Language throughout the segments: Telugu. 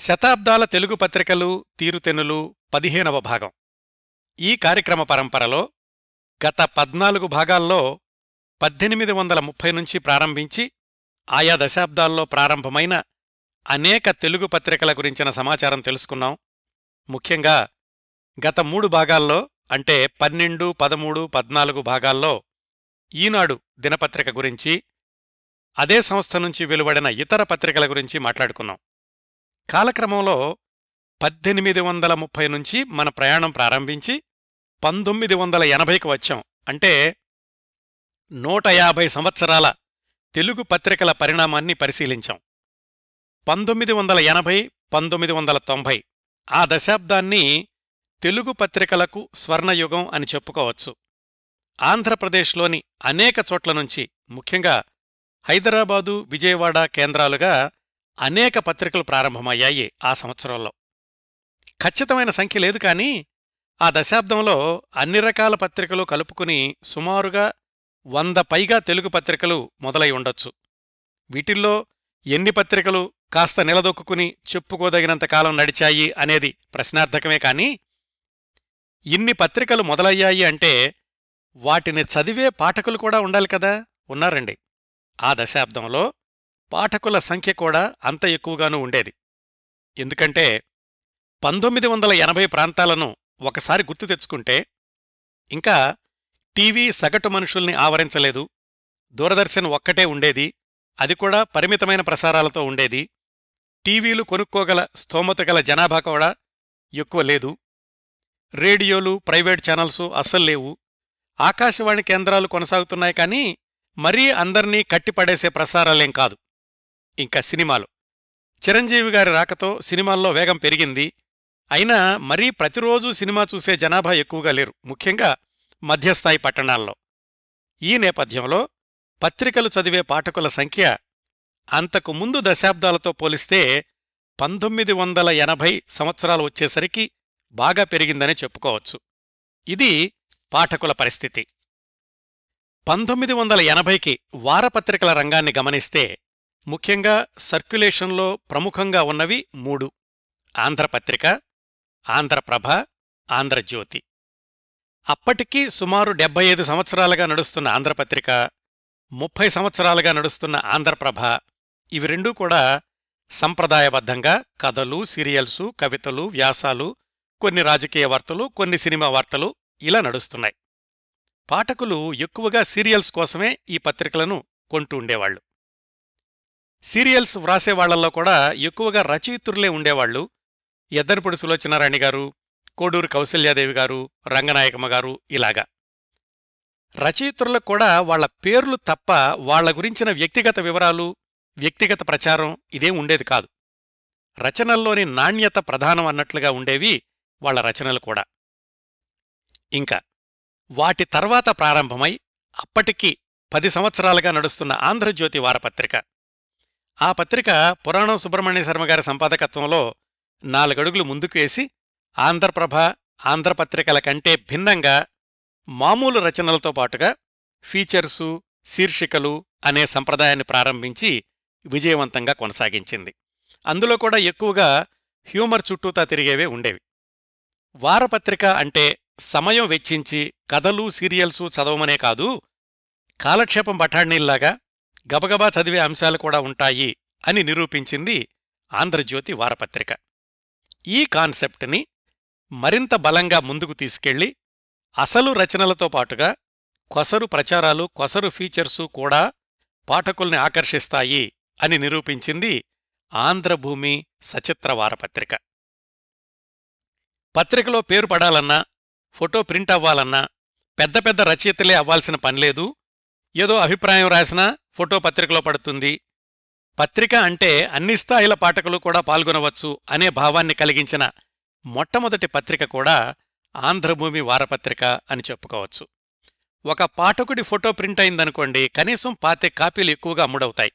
శతాబ్దాల తెలుగు పత్రికలు తీరుతెన్నులు పదిహేనవ భాగం. ఈ కార్యక్రమ పరంపరలో గత పద్నాలుగు భాగాల్లో పద్దెనిమిది వందల ముప్పై నుంచి ప్రారంభించి ఆయా దశాబ్దాల్లో ప్రారంభమైన అనేక తెలుగు పత్రికల గురించిన సమాచారం తెలుసుకున్నాం. ముఖ్యంగా గత మూడు భాగాల్లో అంటే పన్నెండు పదమూడు పద్నాలుగు భాగాల్లో ఈనాడు దినపత్రిక గురించి అదే సంస్థ నుంచి వెలువడిన ఇతర పత్రికల గురించి మాట్లాడుకున్నాం. కాలక్రమంలో పద్దెనిమిది వందల ముప్పై నుంచి మన ప్రయాణం ప్రారంభించి పంతొమ్మిది వందల ఎనభైకి వచ్చాం. అంటే నూట యాభై సంవత్సరాల తెలుగు పత్రికల పరిణామాన్ని పరిశీలించాం. పంతొమ్మిది వందల ఎనభై పంతొమ్మిది వందల తొంభై ఆ దశాబ్దాన్ని తెలుగు పత్రికలకు స్వర్ణయుగం అని చెప్పుకోవచ్చు. ఆంధ్రప్రదేశ్లోని అనేక చోట్ల నుంచి ముఖ్యంగా హైదరాబాదు విజయవాడ కేంద్రాలుగా అనేక పత్రికలు ప్రారంభమయ్యాయి ఆ సంవత్సరంలో. ఖచ్చితమైన సంఖ్య లేదు కానీ ఆ దశాబ్దంలో అన్ని రకాల పత్రికలు కలుపుకుని సుమారుగా వంద పైగా తెలుగు పత్రికలు మొదలై ఉండొచ్చు. వీటిల్లో ఎన్ని పత్రికలు కాస్త నిలదొక్కుని చెప్పుకోదగినంత కాలం నడిచాయి అనేది ప్రశ్నార్థకమే కాని ఇన్ని పత్రికలు మొదలయ్యాయి అంటే వాటిని చదివే పాఠకులు కూడా ఉండాలి కదా? ఉన్నారండి. ఆ దశాబ్దంలో పాఠకుల సంఖ్య కూడా అంత ఎక్కువగానూ ఉండేది. ఎందుకంటే పంతొమ్మిది వందల ఎనభై ప్రాంతాలను ఒకసారి గుర్తు తెచ్చుకుంటే ఇంకా టీవీ సగటు మనుషుల్ని ఆవరించలేదు. దూరదర్శన్ ఒక్కటే ఉండేది. అది కూడా పరిమితమైన ప్రసారాలతో ఉండేది. టీవీలు కొనుక్కోగల స్తోమత గల జనాభా కూడా ఎక్కువ లేదు. రేడియోలు ప్రైవేట్ ఛానల్సు అస్సలు లేవు. ఆకాశవాణి కేంద్రాలు కొనసాగుతున్నాయి కానీ మరీ అందర్నీ కట్టిపడేసే ప్రసారాలేం కాదు. ఇంకా సినిమాలు. చిరంజీవి గారి రాకతో సినిమాల్లో వేగం పెరిగింది. అయినా మరీ ప్రతిరోజూ సినిమా చూసే జనాభా ఎక్కువగా లేరు. ముఖ్యంగా మధ్యస్థాయి పట్టణాల్లో. ఈ నేపథ్యంలో పత్రికలు చదివే పాఠకుల సంఖ్య అంతకు ముందు దశాబ్దాలతో పోలిస్తే పంతొమ్మిది వందల ఎనభై సంవత్సరాలు వచ్చేసరికి బాగా పెరిగిందని చెప్పుకోవచ్చు. ఇది పాఠకుల పరిస్థితి. పంతొమ్మిది వందల ఎనభైకి వారపత్రికల రంగాన్ని గమనిస్తే ముఖ్యంగా సర్క్యులేషన్లో ప్రముఖంగా ఉన్నవి మూడు. ఆంధ్రపత్రిక ఆంధ్రప్రభ ఆంధ్రజ్యోతి. అప్పటికీ సుమారు డెబ్బై ఐదు సంవత్సరాలుగా నడుస్తున్న ఆంధ్రపత్రిక ముప్పై సంవత్సరాలుగా నడుస్తున్న ఆంధ్రప్రభ ఇవి రెండూ కూడా సంప్రదాయబద్ధంగా కథలు సీరియల్సు కవితలు వ్యాసాలు కొన్ని రాజకీయ వార్తలు కొన్ని సినిమా వార్తలు ఇలా నడుస్తున్నాయి. పాఠకులు ఎక్కువగా సీరియల్స్ కోసమే ఈ పత్రికలను కొంటూ ఉండేవాళ్ళు సీరియల్స్ వ్రాసేవాళ్ళలో కూడా ఎక్కువగా రచయితురులే ఉండేవాళ్ళు ఎద్దనపొడి సులోచనారాణి గారు కోడూరు కౌశల్యాదేవి గారు రంగనాయకమ్మ గారు ఇలాగా. రచయితులకు కూడా వాళ్ళ పేర్లు తప్ప వాళ్ళ గురించిన వ్యక్తిగత వివరాలు వ్యక్తిగత ప్రచారం ఇదేం ఉండేది కాదు. రచనల్లోని నాణ్యత ప్రధానం అన్నట్లుగా ఉండేవి వాళ్ళ రచనలు కూడా. ఇంకా వాటి తర్వాత ప్రారంభమై అప్పటికి పది సంవత్సరాలుగా నడుస్తున్న ఆంధ్రజ్యోతి వారపత్రిక. ఆ పత్రిక పురాణం సుబ్రహ్మణ్య శర్మ గారి సంపాదకత్వంలో నాలుగడుగులు ముందుకు వేసి ఆంధ్రప్రభ ఆంధ్రపత్రికల కంటే భిన్నంగా మామూలు రచనలతో పాటుగా ఫీచర్సు శీర్షికలు అనే సంప్రదాయాన్ని ప్రారంభించి విజయవంతంగా కొనసాగించింది. అందులో కూడా ఎక్కువగా హ్యూమర్ చుట్టూతా తిరిగేవే ఉండేవి. వారపత్రిక అంటే సమయం వెచ్చించి కథలు సీరియల్సు చదవమనే కాదు కాలక్షేపం బఠాణీల్లాగా గబగబా చదివే అంశాలు కూడా ఉంటాయి అని నిరూపించింది ఆంధ్రజ్యోతి వారపత్రిక. ఈ కాన్సెప్ట్ని మరింత బలంగా ముందుకు తీసుకెళ్ళి అసలు రచనలతో పాటుగా కొసరు ప్రచారాలు కొసరు ఫీచర్సు కూడా పాఠకుల్ని ఆకర్షిస్తాయి అని నిరూపించింది ఆంధ్రభూమి సచిత్ర వారపత్రిక. పత్రికలో పేరు పడాలన్నా ఫోటో ప్రింట్ అవ్వాలన్నా పెద్ద పెద్ద రచయితలే అవ్వాల్సిన పనిలేదు ఏదో అభిప్రాయం రాసినా ఫోటో పత్రికలో పడుతుంది. పత్రిక అంటే అన్ని స్థాయిల పాఠకులు కూడా పాల్గొనవచ్చు అనే భావాన్ని కలిగించిన మొట్టమొదటి పత్రిక కూడా ఆంధ్రభూమి వారపత్రిక అని చెప్పుకోవచ్చు. ఒక పాఠకుడి ఫోటో ప్రింట్ అయిందనుకోండి కనీసం పాతే కాపీలు ఎక్కువగా అమ్ముడవుతాయి.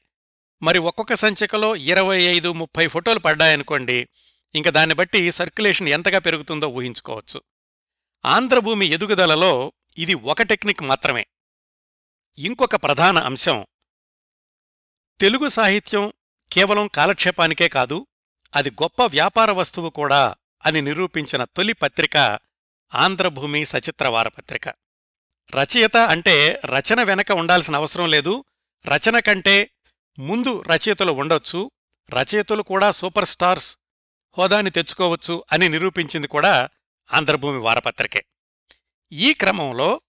మరి ఒక్కొక్క సంచికలో ఇరవై ఐదు ముప్పై ఫోటోలు పడ్డాయనుకోండి ఇంక దాన్ని బట్టి సర్క్యులేషన్ ఎంతగా పెరుగుతుందో ఊహించుకోవచ్చు. ఆంధ్రభూమి ఎదుగుదలలో ఇది ఒక టెక్నిక్ మాత్రమే. ఇంకొక ప్రధాన అంశం. తెలుగు సాహిత్యం కేవలం కాలక్షేపానికే కాదు అది గొప్ప వ్యాపార వస్తువు కూడా అని నిరూపించిన తొలి పత్రిక ఆంధ్రభూమి సచిత్ర వారపత్రిక రచయిత అంటే రచన వెనక ఉండాల్సిన అవసరం లేదు రచన కంటే ముందు రచయితలు ఉండొచ్చు రచయితలు కూడా సూపర్ స్టార్స్ హోదాని తెచ్చుకోవచ్చు అని నిరూపించింది కూడా ఆంధ్రభూమి వారపత్రికే ఈ క్రమంలో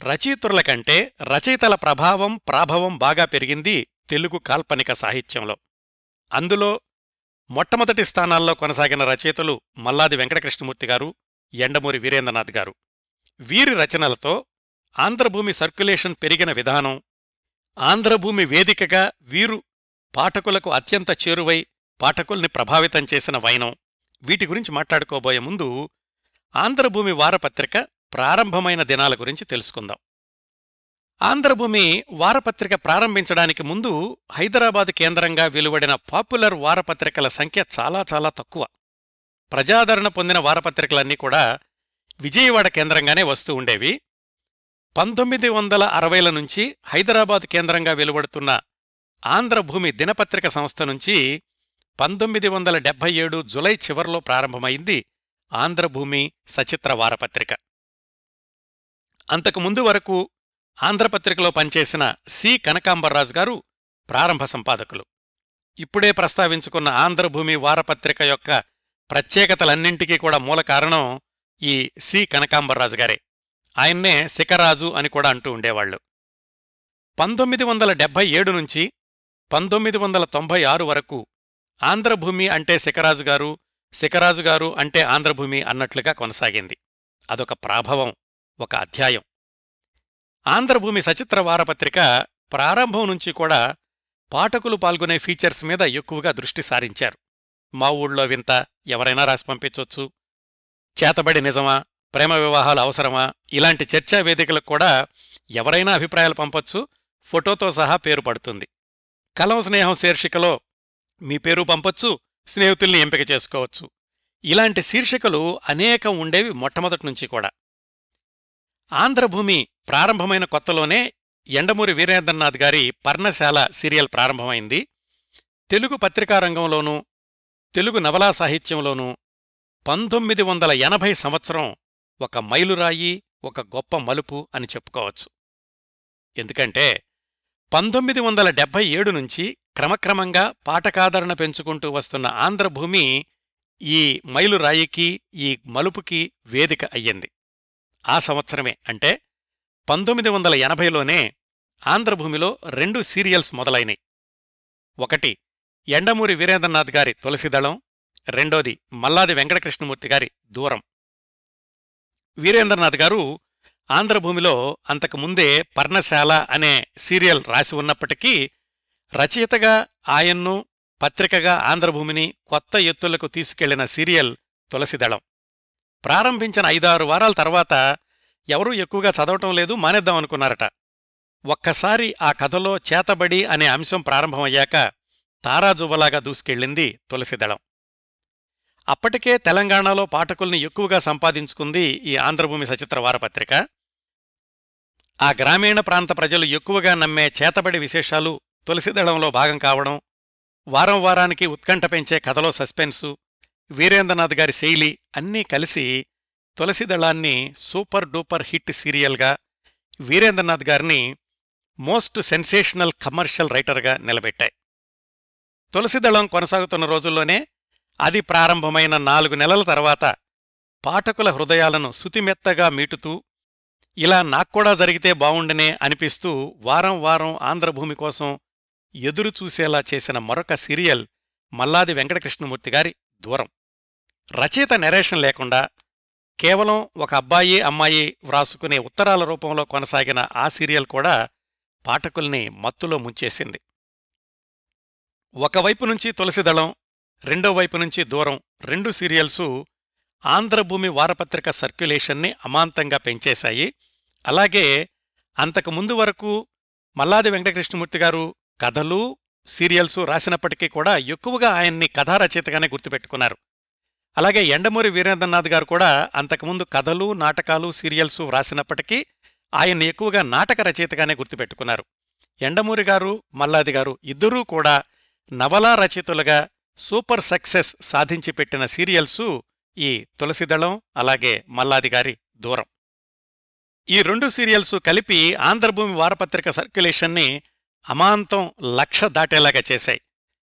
రచయితుల కంటే రచయితల ప్రభావం ప్రాభవం బాగా పెరిగింది తెలుగు కాల్పనిక సాహిత్యంలో. అందులో మొట్టమొదటి స్థానాల్లో కొనసాగిన రచయితలు మల్లాది వెంకటకృష్ణమూర్తి గారు ఎండమూరి వీరేంద్రనాథ్ గారు. వీరి రచనలతో ఆంధ్రభూమి సర్క్యులేషన్ పెరిగిన విధానం ఆంధ్రభూమి వేదికగా వీరు పాఠకులకు అత్యంత చేరువై పాఠకుల్ని ప్రభావితం చేసిన వైనం వీటి గురించి మాట్లాడుకోబోయే ముందు ఆంధ్రభూమి వారపత్రిక ప్రారంభమైన దినాల గురించి తెలుసుకుందాం. ఆంధ్రభూమి వారపత్రిక ప్రారంభించడానికి ముందు హైదరాబాద్ కేంద్రంగా వెలువడిన పాపులర్ వారపత్రికల సంఖ్య చాలా చాలా తక్కువ. ప్రజాదరణ పొందిన వారపత్రికలన్నీ కూడా విజయవాడ కేంద్రంగానే వస్తూ ఉండేవి. పంతొమ్మిది వందల అరవైల నుంచి హైదరాబాద్ కేంద్రంగా వెలువడుతున్న ఆంధ్రభూమి దినపత్రిక సంస్థ నుంచి పంతొమ్మిది వందల డెబ్బై ఏడు జులై చివర్లో ప్రారంభమైంది ఆంధ్రభూమి సచిత్ర వారపత్రిక. అంతకుముందు వరకు ఆంధ్రపత్రికలో పనిచేసిన సి. కనకాంబర్రాజు గారు ప్రారంభ సంపాదకులు. ఇప్పుడే ప్రస్తావించుకున్న ఆంధ్రభూమి వారపత్రిక యొక్క ప్రత్యేకతలన్నింటికీ కూడా మూల కారణం ఈ సి. కనకాంబర్రాజు గారే. ఆయన్నే శిఖరాజు అని కూడా అంటూ ఉండేవాళ్ళు పంతొమ్మిది వందల డెబ్బై ఏడు నుంచి పంతొమ్మిది వందల తొంభై ఆరు వరకు ఆంధ్రభూమి అంటే శిఖరాజు గారు శిఖరాజు గారు అంటే ఆంధ్రభూమి అన్నట్లుగా కొనసాగింది. అదొక ప్రాభవం. ఒక అధ్యాయం. ఆంధ్రభూమి సచిత్ర వారపత్రిక ప్రారంభం నుంచి కూడా పాఠకులు పాల్గొనే ఫీచర్స్ మీద ఎక్కువగా దృష్టి సారించారు. మా ఊళ్ళో వింత ఎవరైనా రాసి పంపించొచ్చు. చేతబడి నిజమా? ప్రేమ వివాహాలు అవసరమా? ఇలాంటి చర్చా వేదికలకు కూడా ఎవరైనా అభిప్రాయాలు పంపొచ్చు. ఫోటోతో సహా పేరు పడుతుంది. కలం స్నేహం శీర్షికలో మీ పేరు పంపొచ్చు స్నేహితుల్ని ఎంపిక చేసుకోవచ్చు. ఇలాంటి శీర్షికలు అనేకం ఉండేవి మొట్టమొదటి నుంచి కూడా. ఆంధ్రభూమి ప్రారంభమైన కొత్తలోనే ఎండమూరి వీరేంద్రనాథ్ గారి పర్ణశాల సీరియల్ ప్రారంభమైంది. తెలుగు పత్రికా రంగంలోనూ తెలుగు నవలా సాహిత్యంలోనూ పంతొమ్మిది వందల ఎనభై సంవత్సరం ఒక మైలురాయి ఒక గొప్ప మలుపు అని చెప్పుకోవచ్చు. ఎందుకంటే పంతొమ్మిది వందల డెబ్బై ఏడు నుంచి క్రమక్రమంగా పాఠకాదరణ పెంచుకుంటూ వస్తున్న ఆంధ్రభూమి ఈ మైలురాయికి ఈ మలుపుకి వేదిక అయ్యింది. ఆ సంవత్సరమే. అంటే పంతొమ్మిది వందల ఎనభైలోనే ఆంధ్రభూమిలో రెండు సీరియల్స్ మొదలైనయి. ఒకటి ఎండమూరి వీరేంద్రనాథ్ గారి తులసిదళం రెండోది మల్లాది వెంకటకృష్ణమూర్తి గారి దూరం. వీరేంద్రనాథ్ గారు ఆంధ్రభూమిలో అంతకుముందే పర్ణశాల అనే సీరియల్ రాసి ఉన్నప్పటికీ రచయితగా ఆయన్ను పత్రికగా ఆంధ్రభూమిని కొత్త ఎత్తులకు తీసుకెళ్ళిన సీరియల్ తులసిదళం ప్రారంభించిన ఐదారు వారాల తర్వాత ఎవరూ ఎక్కువగా చదవటం లేదు మానేద్దాం అనుకున్నారట. ఒక్కసారి ఆ కథలో చేతబడి అనే అంశం ప్రారంభమయ్యాక తారాజువ్వలాగా దూసుకెళ్ళింది తులసిదళం అప్పటికే తెలంగాణలో పాఠకుల్ని ఎక్కువగా సంపాదించుకుంది ఈ ఆంధ్రభూమి సచిత్ర వారపత్రిక. ఆ గ్రామీణ ప్రాంత ప్రజలు ఎక్కువగా నమ్మే చేతబడి విశేషాలు తులసిదళంలో భాగం కావడం వారం వారానికి ఉత్కంఠ పెంచే కథలో సస్పెన్సు వీరేంద్రనాథ్ గారి శైలి అన్నీ కలిసి తులసిదళాన్ని సూపర్ డూపర్ హిట్ సీరియల్గా వీరేంద్రనాథ్ గారిని మోస్ట్ సెన్సేషనల్ కమర్షియల్ రైటర్గా నిలబెట్టాయి. తులసిదళం కొనసాగుతున్న రోజుల్లోనే అది ప్రారంభమైన నాలుగు నెలల తర్వాత పాఠకుల హృదయాలను సుతిమెత్తగా మీటుతూ ఇలా నాక్కూడా జరిగితే బావుండనే అనిపిస్తూ వారం వారం ఆంధ్రభూమి కోసం ఎదురుచూసేలా చేసిన మరొక సీరియల్ మల్లాది వెంకటకృష్ణమూర్తి గారి దూరం. రచయిత నెరేషన్ లేకుండా కేవలం ఒక అబ్బాయి అమ్మాయి వ్రాసుకునే ఉత్తరాల రూపంలో కొనసాగిన ఆ సీరియల్ కూడా పాఠకుల్ని మత్తులో ముంచేసింది. ఒకవైపు నుంచి తులసిదళం రెండో వైపు నుంచి దూరం రెండు సీరియల్సు ఆంధ్రభూమి వారపత్రిక సర్క్యులేషన్ని అమాంతంగా పెంచేశాయి. అలాగే అంతకు ముందు వరకు మల్లాది వెంకటకృష్ణమూర్తి గారు కథలు సీరియల్సు రాసినప్పటికీ కూడా ఎక్కువగా ఆయన్ని కథారచయితగానే గుర్తుపెట్టుకున్నారు. అలాగే ఎండమూరి వీరేంద్రనాథ్ గారు కూడా అంతకుముందు కథలు నాటకాలు సీరియల్సు వ్రాసినప్పటికీ ఆయన్ని ఎక్కువగా నాటక రచయితగానే గుర్తుపెట్టుకున్నారు. ఎండమూరి గారు మల్లాది గారు ఇద్దరూ కూడా నవలా రచయితలుగా సూపర్ సక్సెస్ సాధించి పెట్టిన సీరియల్సు ఈ తులసిదళం అలాగే మల్లాది గారి దూరం. ఈ రెండు సీరియల్సు కలిపి ఆంధ్రభూమి వారపత్రిక సర్క్యులేషన్ని అమాంతం లక్ష దాటేలాగా చేశాయి.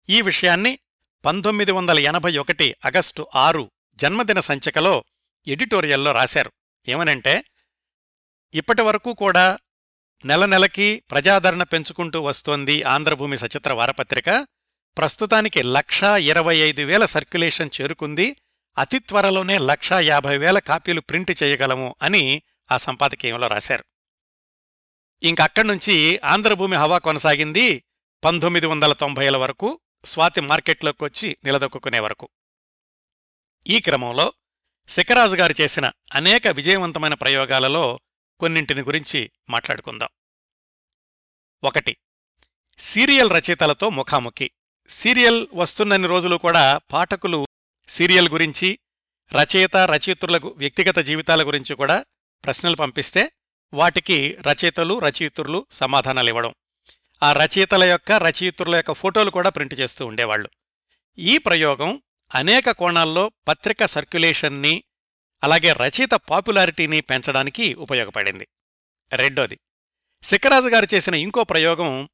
ఈ విషయాన్ని పంతొమ్మిది వందల ఎనభై ఒకటి ఆగస్టు ఆరు జన్మదిన సంచికలో ఎడిటోరియల్లో రాశారు. ఏమనంటే ఇప్పటివరకు కూడా నెల నెలకి ప్రజాదరణ పెంచుకుంటూ వస్తోంది ఆంధ్రభూమి సచిత్ర వారపత్రిక. ప్రస్తుతానికి లక్షా ఇరవై ఐదు వేల సర్క్యులేషన్ చేరుకుంది. అతి త్వరలోనే లక్షా యాభై వేల కాపీలు ప్రింట్ చేయగలము అని ఆ సంపాదకీయంలో రాశారు. ఇంకక్కడ్నుంచి ఆంధ్రభూమి హవా కొనసాగింది పంతొమ్మిది వందల తొంభైల వరకు. స్వాతి మార్కెట్లోకి వచ్చి నిలదొక్కునే వరకు. ఈ క్రమంలో శిఖరాజు గారు చేసిన అనేక విజయవంతమైన ప్రయోగాలలో కొన్నింటిని గురించి మాట్లాడుకుందాం. ఒకటి సీరియల్ రచయితలతో ముఖాముఖి. సీరియల్ వస్తున్నన్ని రోజులు కూడా పాఠకులు సీరియల్ గురించి రచయిత రచయితుల వ్యక్తిగత జీవితాల గురించి కూడా ప్రశ్నలు పంపిస్తే వాటికి రచయితలు రచయితులు సమాధానాలివ్వడం. ఆ రచయితల యొక్క రచయితుల యొక్క ఫోటోలు కూడా ప్రింట్ చేస్తూ ఉండేవాళ్ళు ఈ ప్రయోగం అనేక కోణాల్లో పత్రిక సర్క్యులేషన్ని అలాగే రచయిత పాపులారిటీని పెంచడానికి ఉపయోగపడింది. రెండోది శిఖరాజు గారు చేసిన ఇంకో ప్రయోగం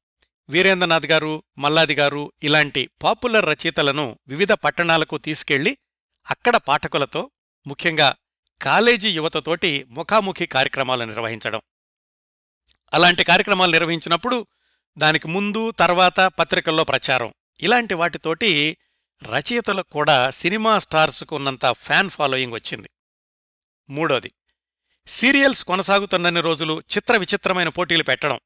వీరేంద్రనాథ్ గారు మల్లాది గారు ఇలాంటి పాపులర్ రచయితలను వివిధ పట్టణాలకు తీసుకెళ్ళి అక్కడ పాఠకులతో ముఖ్యంగా కాలేజీ యువతతోటి ముఖాముఖి కార్యక్రమాలు నిర్వహించడం. అలాంటి కార్యక్రమాలు నిర్వహించినప్పుడు దానికి ముందు తర్వాత పత్రికల్లో ప్రచారం. ఇలాంటి వాటితోటి రచయితలకు కూడా సినిమా స్టార్స్కు ఉన్నంత ఫ్యాన్ ఫాలోయింగ్ వచ్చింది. మూడోది సీరియల్స్ కొనసాగుతున్నన్ని రోజులు చిత్ర విచిత్రమైన పోటీలు పెట్టడం.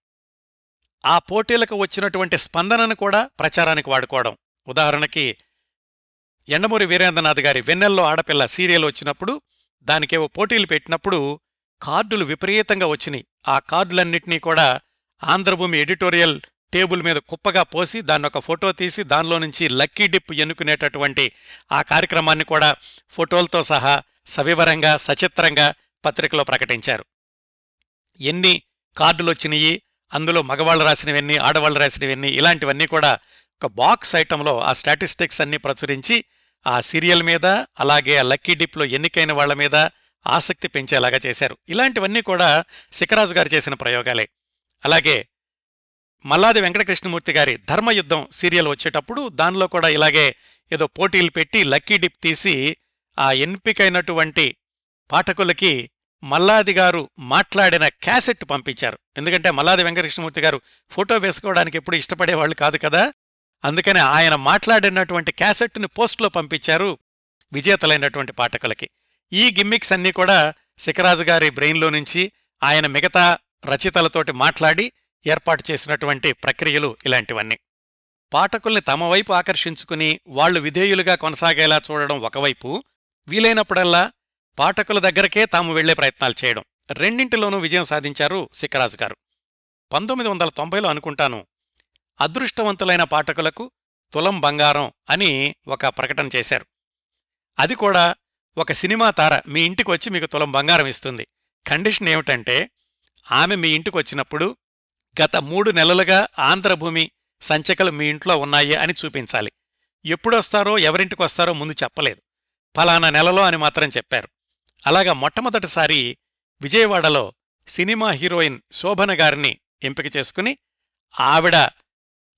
ఆ పోటీలకు వచ్చినటువంటి స్పందనను కూడా ప్రచారానికి వాడుకోవడం. ఉదాహరణకి ఎండమూరి వీరేంద్రనాథ్ గారి వెన్నెల్లో ఆడపిల్ల సీరియల్ వచ్చినప్పుడు దానికేవో పోటీలు పెట్టినప్పుడు కార్డులు విపరీతంగా వచ్చినాయి. ఆ కార్డులన్నింటినీ కూడా ఆంధ్రభూమి ఎడిటోరియల్ టేబుల్ మీద కుప్పగా పోసి దాన్ని ఒక ఫోటో తీసి దానిలో నుంచి లక్కీ డిప్ ఎన్నుకునేటటువంటి ఆ కార్యక్రమాన్ని కూడా ఫోటోలతో సహా సవివరంగా సచిత్రంగా పత్రికలో ప్రకటించారు. ఎన్ని కార్డులు వచ్చినాయి అందులో మగవాళ్ళు రాసినవన్నీ ఆడవాళ్ళు రాసినవన్నీ ఇలాంటివన్నీ కూడా ఒక బాక్స్ ఐటంలో ఆ స్టాటిస్టిక్స్ అన్ని ప్రచురించి ఆ సీరియల్ మీద అలాగే ఆ లక్కీ డిప్లో ఎన్నికైన వాళ్ళ మీద ఆసక్తి పెంచేలాగా చేశారు. ఇలాంటివన్నీ కూడా శిఖరాజు గారు చేసిన ప్రయోగాలే. అలాగే మల్లాది వెంకటకృష్ణమూర్తి గారి ధర్మయుద్ధం సీరియల్ వచ్చేటప్పుడు దానిలో కూడా ఇలాగే ఏదో పోటీలు పెట్టి లక్కీ డిప్ తీసి ఆ ఎంపికైనటువంటి పాఠకులకి మల్లాది గారు మాట్లాడిన క్యాసెట్ పంపించారు. ఎందుకంటే మల్లాది వెంకటకృష్ణమూర్తి గారు ఫోటో వేసుకోవడానికి ఎప్పుడు ఇష్టపడేవాళ్ళు కాదు కదా. అందుకని ఆయన మాట్లాడినటువంటి క్యాసెట్ని పోస్ట్లో పంపించారు విజేతలైనటువంటి పాఠకులకి. ఈ గిమ్మిక్స్ అన్నీ కూడా శిఖరాజు గారి బ్రెయిన్లో నుంచి ఆయన మిగతా రచయితలతోటి మాట్లాడి ఏర్పాటు చేసినటువంటి ప్రక్రియలు ఇలాంటివన్నీ. పాఠకుల్ని తమ వైపు ఆకర్షించుకుని వాళ్ళు విధేయులుగా కొనసాగేలా చూడడం ఒకవైపు వీలైనప్పుడల్లా పాఠకుల దగ్గరకే తాము వెళ్ళే ప్రయత్నాలు చేయడం. రెండింటిలోనూ విజయం సాధించారు సిక్కరాజు గారు. పంతొమ్మిది వందల తొంభైలో అనుకుంటాను అదృష్టవంతులైన పాఠకులకు తులం బంగారం అని ఒక ప్రకటన చేశారు. అది కూడా ఒక సినిమా తార మీ ఇంటికి వచ్చి మీకు తులం బంగారం ఇస్తుంది. కండిషన్ ఏమిటంటే ఆమె మీ ఇంటికి వచ్చినప్పుడు గత మూడు నెలలుగా ఆంధ్రభూమి సంచికలు మీ ఇంట్లో ఉన్నాయి అని చూపించాలి. ఎప్పుడొస్తారో ఎవరింటికి వస్తారో ముందు చెప్పలేదు. ఫలానా నెలలో అని మాత్రం చెప్పారు. అలాగా మొట్టమొదటిసారి విజయవాడలో సినిమా హీరోయిన్ శోభన గారిని ఎంపిక చేసుకుని ఆవిడ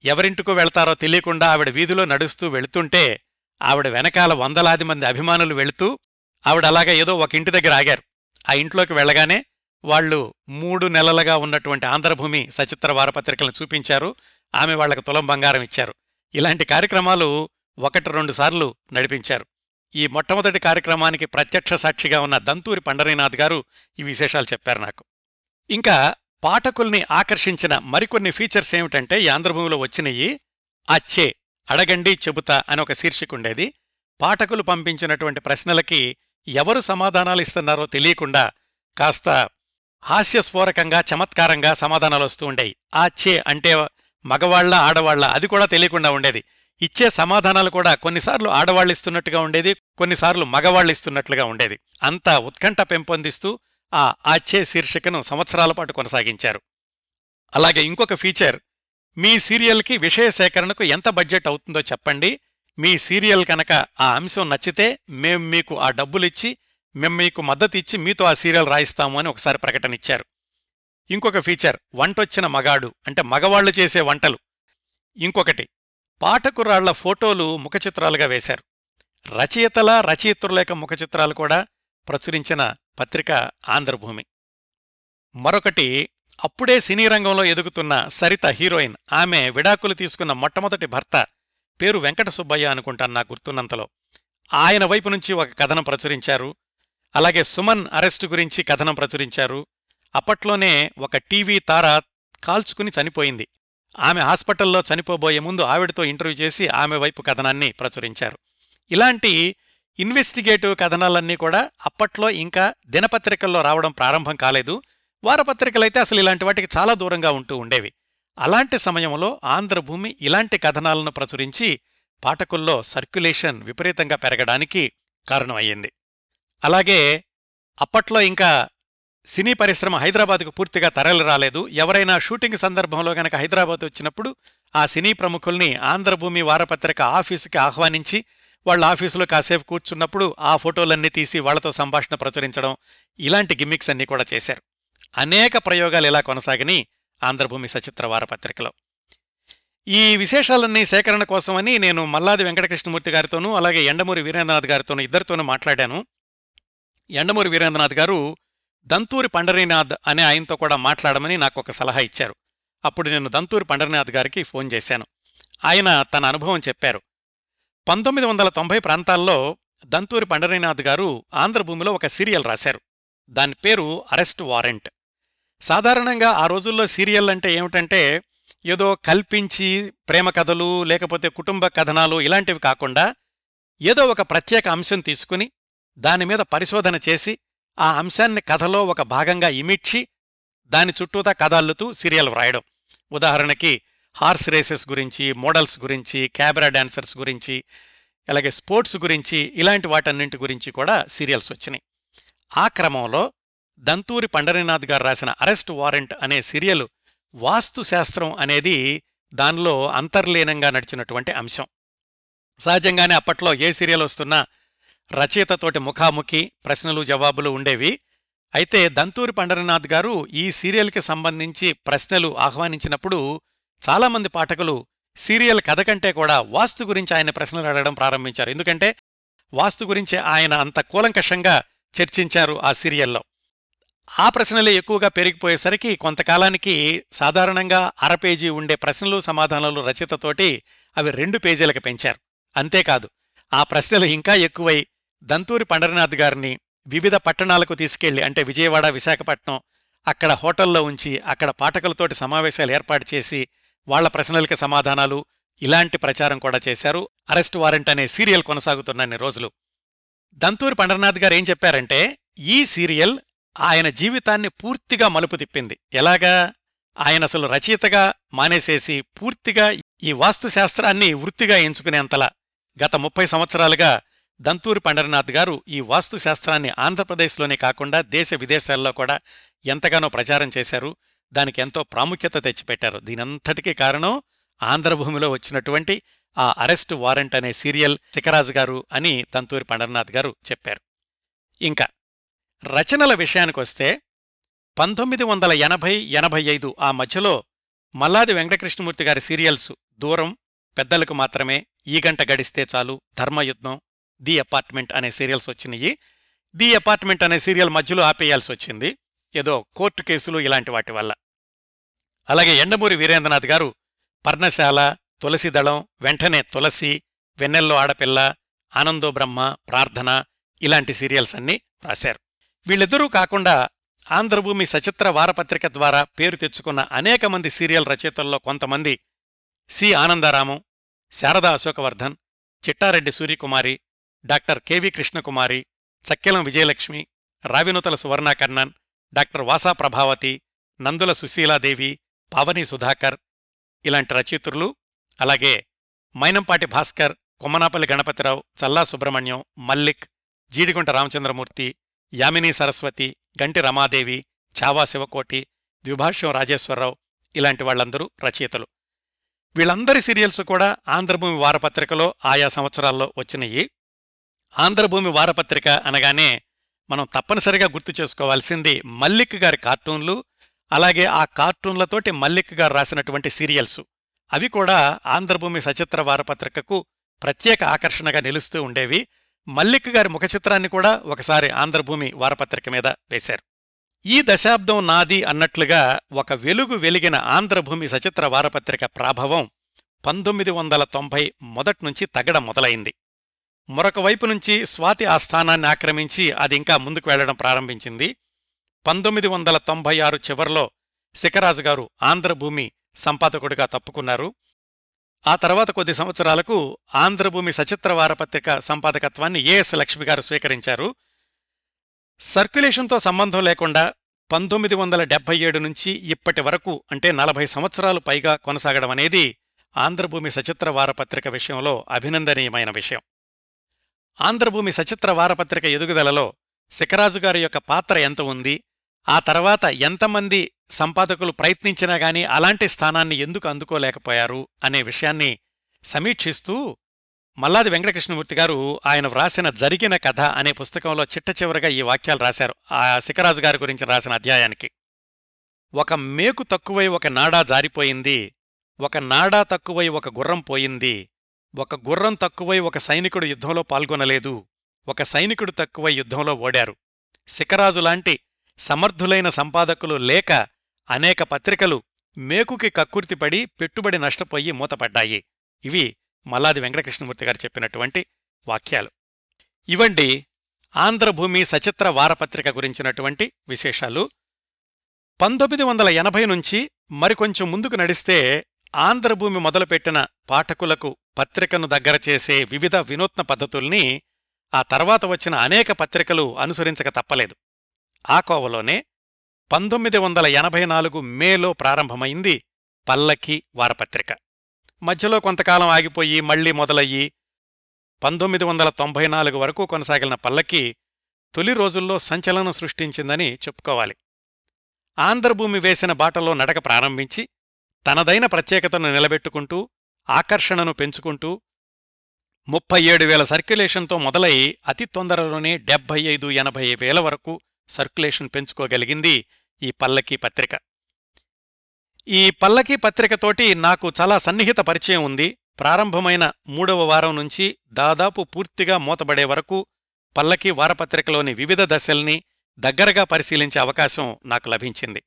ఎవరింటికో వెళ్తారో తెలియకుండా ఆవిడ వీధిలో నడుస్తూ వెళుతుంటే ఆవిడ వెనకాల వందలాది మంది అభిమానులు వెళుతూ ఆవిడ అలాగా ఏదో ఒక ఇంటి దగ్గర ఆగారు. ఆ ఇంట్లోకి వెళ్ళగానే వాళ్ళు మూడు నెలలుగా ఉన్నటువంటి ఆంధ్రభూమి సచిత్ర వారపత్రికలను చూపించారు. ఆమె వాళ్ళకు తులం బంగారం ఇచ్చారు. ఇలాంటి కార్యక్రమాలు ఒకటి రెండు సార్లు నడిపించారు. ఈ మొట్టమొదటి కార్యక్రమానికి ప్రత్యక్ష సాక్షిగా ఉన్న దంతూరి పండరీనాథ్ గారు ఈ విశేషాలు చెప్పారు నాకు. ఇంకా పాఠకుల్ని ఆకర్షించిన మరికొన్ని ఫీచర్స్ ఏమిటంటే ఈ ఆంధ్రభూమిలో వచ్చినయి అచ్చే అడగండి చెబుతా అని ఒక శీర్షిక ఉండేది. పాఠకులు పంపించినటువంటి ప్రశ్నలకి ఎవరు సమాధానాలు ఇస్తున్నారో తెలియకుండా కాస్త హాస్యస్ఫోరకంగా చమత్కారంగా సమాధానాలు వస్తూ ఉండేవి. ఆ చే అంటే మగవాళ్ళ ఆడవాళ్ళ అది కూడా తెలియకుండా ఉండేది. ఇచ్చే సమాధానాలు కూడా కొన్నిసార్లు ఆడవాళ్ళు ఇస్తున్నట్టుగా ఉండేది కొన్నిసార్లు మగవాళ్ళు ఇస్తున్నట్లుగా ఉండేది. అంతా ఉత్కంఠ పెంపొందిస్తూ ఆ ఆచే శీర్షికను సంవత్సరాల పాటు కొనసాగించారు. అలాగే ఇంకొక ఫీచర్ మీ సీరియల్కి విషయ సేకరణకు ఎంత బడ్జెట్ అవుతుందో చెప్పండి. మీ సీరియల్ కనుక ఆ అంశం నచ్చితే మేం మీకు ఆ డబ్బులిచ్చి మేం మీకు మద్దతు ఇచ్చి మీతో ఆ సీరియల్ రాయిస్తాము అని ఒకసారి ప్రకటన ఇచ్చారు. ఇంకొక ఫీచర్ వంటొచ్చిన మగాడు అంటే మగవాళ్ళు చేసే వంటలు. ఇంకొకటి పాఠకురాళ్ళ ఫోటోలు ముఖచిత్రాలుగా వేశారు. రచయితల రచయిత్రులేక ముఖచిత్రాలు కూడా ప్రచురించిన పత్రిక ఆంధ్రభూమి. మరొకటి అప్పుడే సినీ రంగంలో ఎదుగుతున్న సరిత హీరోయిన్ ఆమె విడాకులు తీసుకున్న మొట్టమొదటి భర్త పేరు వెంకట సుబ్బయ్య అనుకుంటాను నాకు గుర్తున్నంతలో. ఆయన వైపు నుంచి ఒక కథనం ప్రచురించారు. అలాగే సుమన్ అరెస్టు గురించి కథనం ప్రచురించారు. అప్పట్లోనే ఒక టీవీ తార కాల్చుకుని చనిపోయింది. ఆమె హాస్పిటల్లో చనిపోబోయే ముందు ఆవిడతో ఇంటర్వ్యూ చేసి ఆమె వైపు కథనాన్ని ప్రచురించారు. ఇలాంటి ఇన్వెస్టిగేటివ్ కథనాలన్నీ కూడా అప్పట్లో ఇంకా దినపత్రికల్లో రావడం ప్రారంభం కాలేదు. వారపత్రికలైతే అసలు ఇలాంటి వాటికి చాలా దూరంగా ఉంటూ ఉండేవి. అలాంటి సమయంలో ఆంధ్రభూమి ఇలాంటి కథనాలను ప్రచురించి పాఠకుల్లో సర్క్యులేషన్ విపరీతంగా పెరగడానికి కారణమయ్యింది. అలాగే అప్పట్లో ఇంకా సినీ పరిశ్రమ హైదరాబాద్కు పూర్తిగా తరలి రాలేదు. ఎవరైనా షూటింగ్ సందర్భంలో గనక హైదరాబాద్ వచ్చినప్పుడు ఆ సినీ ప్రముఖుల్ని ఆంధ్రభూమి వారపత్రిక ఆఫీసుకి ఆహ్వానించి వాళ్ళ ఆఫీసులో కాసేపు కూర్చున్నప్పుడు ఆ ఫోటోలన్నీ తీసి వాళ్ళతో సంభాషణ ప్రచురించడం ఇలాంటి గిమ్మిక్స్ అన్నీ కూడా చేశారు. అనేక ప్రయోగాలు ఇలా కొనసాగని ఆంధ్రభూమి సచిత్ర వారపత్రికలో. ఈ విశేషాలన్నీ సేకరణ కోసమని నేను మల్లాది వెంకటకృష్ణమూర్తి గారితోనూ అలాగే ఎండమూరి వీరేంద్రనాథ్ గారితోనూ ఇద్దరితోనూ మాట్లాడాను. ఎండమూరి వీరేంద్రనాథ్ గారు దంతూరి పండరీనాథ్ అనే ఆయనతో కూడా మాట్లాడమని నాకు ఒక సలహా ఇచ్చారు. అప్పుడు నేను దంతూరి పండరీనాథ్ గారికి ఫోన్ చేశాను. ఆయన తన అనుభవం చెప్పారు. పంతొమ్మిది వందల తొంభై ప్రాంతాల్లో దంతూరి పండరీనాథ్ గారు ఆంధ్రభూమిలో ఒక సీరియల్ రాశారు. దాని పేరు అరెస్ట్ వారెంట్. సాధారణంగా ఆ రోజుల్లో సీరియల్ అంటే ఏమిటంటే ఏదో కల్పించి ప్రేమ కథలు లేకపోతే కుటుంబ కథనాలు ఇలాంటివి కాకుండా ఏదో ఒక ప్రత్యేక అంశం తీసుకుని దానిమీద పరిశోధన చేసి ఆ అంశాన్ని కథలో ఒక భాగంగా ఇమిడ్చి దాని చుట్టూతా కథ అల్లుతూ సీరియల్ వ్రాయడం. ఉదాహరణకి హార్స్ రేసెస్ గురించి మోడల్స్ గురించి క్యాబరా డాన్సర్స్ గురించి అలాగే స్పోర్ట్స్ గురించి ఇలాంటి వాటన్నింటి గురించి కూడా సీరియల్స్ వచ్చినాయి. ఆ క్రమంలో దంతూరి పండరీనాథ్ గారు రాసిన అరెస్ట్ వారెంట్ అనే సీరియల్ వాస్తు శాస్త్రం అనేది దానిలో అంతర్లీనంగా నడిచినటువంటి అంశం. సహజంగానే అప్పట్లో ఏ సీరియల్ వస్తున్నా రచయితతోటి ముఖాముఖి ప్రశ్నలు జవాబులు ఉండేవి. అయితే దంతూరి పండరనాథ్ గారు ఈ సీరియల్కి సంబంధించి ప్రశ్నలు ఆహ్వానించినప్పుడు చాలామంది పాఠకులు సీరియల్ కథ కంటే కూడా వాస్తు గురించి ఆయన ప్రశ్నలు అడగడం ప్రారంభించారు. ఎందుకంటే వాస్తు గురించి ఆయన అంత కూలంకషంగా చర్చించారు ఆ సీరియల్లో. ఆ ప్రశ్నలే ఎక్కువగా పెరిగిపోయేసరికి కొంతకాలానికి సాధారణంగా అర పేజీ ఉండే ప్రశ్నలు సమాధానాలు రచయితతోటి అవి రెండు పేజీలకు పెంచారు. అంతేకాదు ఆ ప్రశ్నలు ఇంకా ఎక్కువై దంతూరి పండరనాథ్ గారిని వివిధ పట్టణాలకు తీసుకెళ్ళి అంటే విజయవాడ విశాఖపట్నం అక్కడ హోటల్లో ఉంచి అక్కడ పాఠకులతోటి సమావేశాలు ఏర్పాటు చేసి వాళ్ళ ప్రశ్నలకి సమాధానాలు ఇలాంటి ప్రచారం కూడా చేశారు. అరెస్ట్ వారెంట్ అనే సీరియల్ కొనసాగుతున్నన్ని రోజులు. దంతూరి పండరనాథ్ గారు ఏం చెప్పారంటే ఈ సీరియల్ ఆయన జీవితాన్ని పూర్తిగా మలుపు తిప్పింది. ఎలాగా? ఆయన అసలు రచయితగా మానేసేసి పూర్తిగా ఈ వాస్తుశాస్త్రాన్ని వృత్తిగా ఎంచుకునేంతలా గత ముప్పై సంవత్సరాలుగా దంతూరి పండరనాథ్ గారు ఈ వాస్తుశాస్త్రాన్ని ఆంధ్రప్రదేశ్లోనే కాకుండా దేశ విదేశాల్లో కూడా ఎంతగానో ప్రచారం చేశారు. దానికి ఎంతో ప్రాముఖ్యత తెచ్చిపెట్టారు. దీనంతటికీ కారణం ఆంధ్రభూమిలో వచ్చినటువంటి ఆ అరెస్ట్ వారెంట్ అనే సీరియల్ శిఖరాజు గారు అని తంతూరి పండరనాథ్ గారు చెప్పారు. ఇంకా రచనల విషయానికొస్తే పంతొమ్మిది వందల ఎనభై ఎనభై ఐదు ఆ మధ్యలో మల్లాది వెంకటకృష్ణమూర్తి గారి సీరియల్స్ దూరం పెద్దలకు మాత్రమే ఈ గంట గడిస్తే చాలు ధర్మయుద్ధం ది అపార్ట్మెంట్ అనే సీరియల్స్ వచ్చినాయి. ది అపార్ట్మెంట్ అనే సీరియల్ మధ్యలో ఆపేయాల్సి వచ్చింది. ఏదో కోర్టు కేసులు ఇలాంటి వాటి వల్ల. అలాగే ఎండమూరి వీరేంద్రనాథ్ గారు పర్ణశాల తులసిదళం వెంటనే తులసి వెన్నెల్లో ఆడపిల్ల ఆనందో బ్రహ్మ ప్రార్థన ఇలాంటి సీరియల్స్ అన్నీ రాశారు. వీళ్ళిద్దరూ కాకుండా ఆంధ్రభూమి సచిత్ర వారపత్రిక ద్వారా పేరు తెచ్చుకున్న అనేక మంది సీరియల్ రచయితల్లో కొంతమంది C. Anandaramam Sharada Ashokvardhan Chittareddy Suryakumari doctor K V Krishnakumari Chakkilam Vijayalakshmi Ravinuthala Suvarnakarnan doctor Vasa Prabhavathi Nandula Sushiladevi Pavani Sudhakar ఇలాంటి రచయితులు అలాగే మైనంపాటి భాస్కర్ కొమ్మనాపల్లి గణపతిరావు చల్లా సుబ్రహ్మణ్యం మల్లిక్ జీడిగుంట రామచంద్రమూర్తి యామిని సరస్వతి గంటి రమాదేవి చావా శివకోటి ద్విభాష్యం రాజేశ్వరరావు ఇలాంటి వాళ్ళందరూ రచయితలు. వీళ్ళందరి సీరియల్స్ కూడా ఆంధ్రభూమి వారపత్రికలో ఆయా సంవత్సరాల్లో వచ్చినయి. ఆంధ్రభూమి వారపత్రిక అనగానే మనం తప్పనిసరిగా గుర్తు చేసుకోవాల్సింది మల్లిక్ గారి కార్టూన్లు అలాగే ఆ కార్టూన్లతోటి మల్లిక్ గారు రాసినటువంటి సీరియల్స్. అవి కూడా ఆంధ్రభూమి సచిత్ర వారపత్రికకు ప్రత్యేక ఆకర్షణగా నిలుస్తూ ఉండేవి. మల్లిక్ గారి ముఖ చిత్రాన్ని కూడా ఒకసారి ఆంధ్రభూమి వారపత్రిక మీద వేశారు. ఈ దశాబ్దం నాది అన్నట్లుగా ఒక వెలుగు వెలిగిన ఆంధ్రభూమి సచిత్ర వారపత్రిక ప్రాభవం పంతొమ్మిది వందల తొంభై మొదట్నుంచి తగ్గడం మొదలైంది. మరొక వైపు నుంచి స్వాతి ఆ స్థానాన్ని ఆక్రమించి అది ఇంకా ముందుకు వెళ్ళడం ప్రారంభించింది. పంతొమ్మిది వందల తొంభై ఆరు చివరిలో శిఖరాజు గారు ఆంధ్రభూమి సంపాదకుడిగా తప్పుకున్నారు. ఆ తర్వాత కొద్ది సంవత్సరాలకు ఆంధ్రభూమి సచిత్ర వారపత్రిక సంపాదకత్వాన్ని ఏఎస్ లక్ష్మి గారు స్వీకరించారు. సర్క్యులేషన్తో సంబంధం లేకుండా పంతొమ్మిది వందల డెబ్బై ఏడు నుంచి ఇప్పటి వరకు అంటే నలభై సంవత్సరాలు పైగా కొనసాగడం అనేది ఆంధ్రభూమి సచిత్ర వారపత్రిక విషయంలో అభినందనీయమైన విషయం. ఆంధ్రభూమి సచిత్ర వారపత్రిక ఎదుగుదలలో శిఖరాజు గారి యొక్క పాత్ర ఎంత ఉంది? ఆ తర్వాత ఎంతమంది సంపాదకులు ప్రయత్నించినా గాని అలాంటి స్థానాన్ని ఎందుకు అందుకోలేకపోయారు అనే విషయాన్ని సమీక్షిస్తూ మల్లాది వెంకటకృష్ణమూర్తి గారు ఆయన వ్రాసిన జరిగిన కథ అనే పుస్తకంలో చిట్ట చివరగా ఈ వాక్యాలు రాశారు ఆ శిఖరాజు గారి గురించి రాసిన అధ్యాయానికి. ఒక మేకు తక్కువై ఒక నాడా జారిపోయింది ఒక నాడా తక్కువై ఒక గుర్రం పోయింది ఒక గుర్రం తక్కువై ఒక సైనికుడు యుద్ధంలో పాల్గొనలేదు. ఒక సైనికుడు తక్కువై యుద్ధంలో ఓడారు. శిఖరాజులాంటి సమర్థులైన సంపాదకులు లేక అనేక పత్రికలు మేకుకి కక్కుర్తిపడి పెట్టుబడి నష్టపోయి మూతపడ్డాయి. ఇవి మల్లాది వెంకటకృష్ణమూర్తి గారు చెప్పినటువంటి వాక్యాలు. ఇవండి ఆంధ్రభూమి సచిత్ర వారపత్రిక గురించినటువంటి విశేషాలు. పంతొమ్మిది వందల ఎనభై నుంచి మరికొంచెం ముందుకు నడిస్తే ఆంధ్రభూమి మొదలుపెట్టిన పాఠకులకు పత్రికను దగ్గర చేసే వివిధ వినూత్న పద్ధతుల్ని ఆ తర్వాత వచ్చిన అనేక పత్రికలు అనుసరించక తప్పలేదు. ఆ కోవలోనే పంతొమ్మిది వందల ఎనభై నాలుగు మేలో ప్రారంభమైంది పల్లకి వారపత్రిక. మధ్యలో కొంతకాలం ఆగిపోయి మళ్ళీ మొదలయ్యి పంతొమ్మిది వందల తొంభై నాలుగు వరకు కొనసాగిన పల్లకి తొలి రోజుల్లో సంచలనం సృష్టించిందని చెప్పుకోవాలి. ఆంధ్రభూమి వేసిన బాటలో నడక ప్రారంభించి తనదైన ప్రత్యేకతను నిలబెట్టుకుంటూ ఆకర్షణను పెంచుకుంటూ ముప్పై ఏడు వేల సర్క్యులేషన్తో మొదలై అతి తొందరలోనే డెబ్బై ఐదు ఎనభై వేల వరకు సర్క్యులేషన్ పెంచుకోగలిగింది ఈ పల్లకీ పత్రిక. ఈ పల్లకీ పత్రికతోటి నాకు చాలా సన్నిహిత పరిచయం ఉంది. ప్రారంభమైన మూడవ వారం నుంచి దాదాపు పూర్తిగా మూతబడే వరకు పల్లకీ వారపత్రికలోని వివిధ దశల్ని దగ్గరగా పరిశీలించే అవకాశం నాకు లభించింది.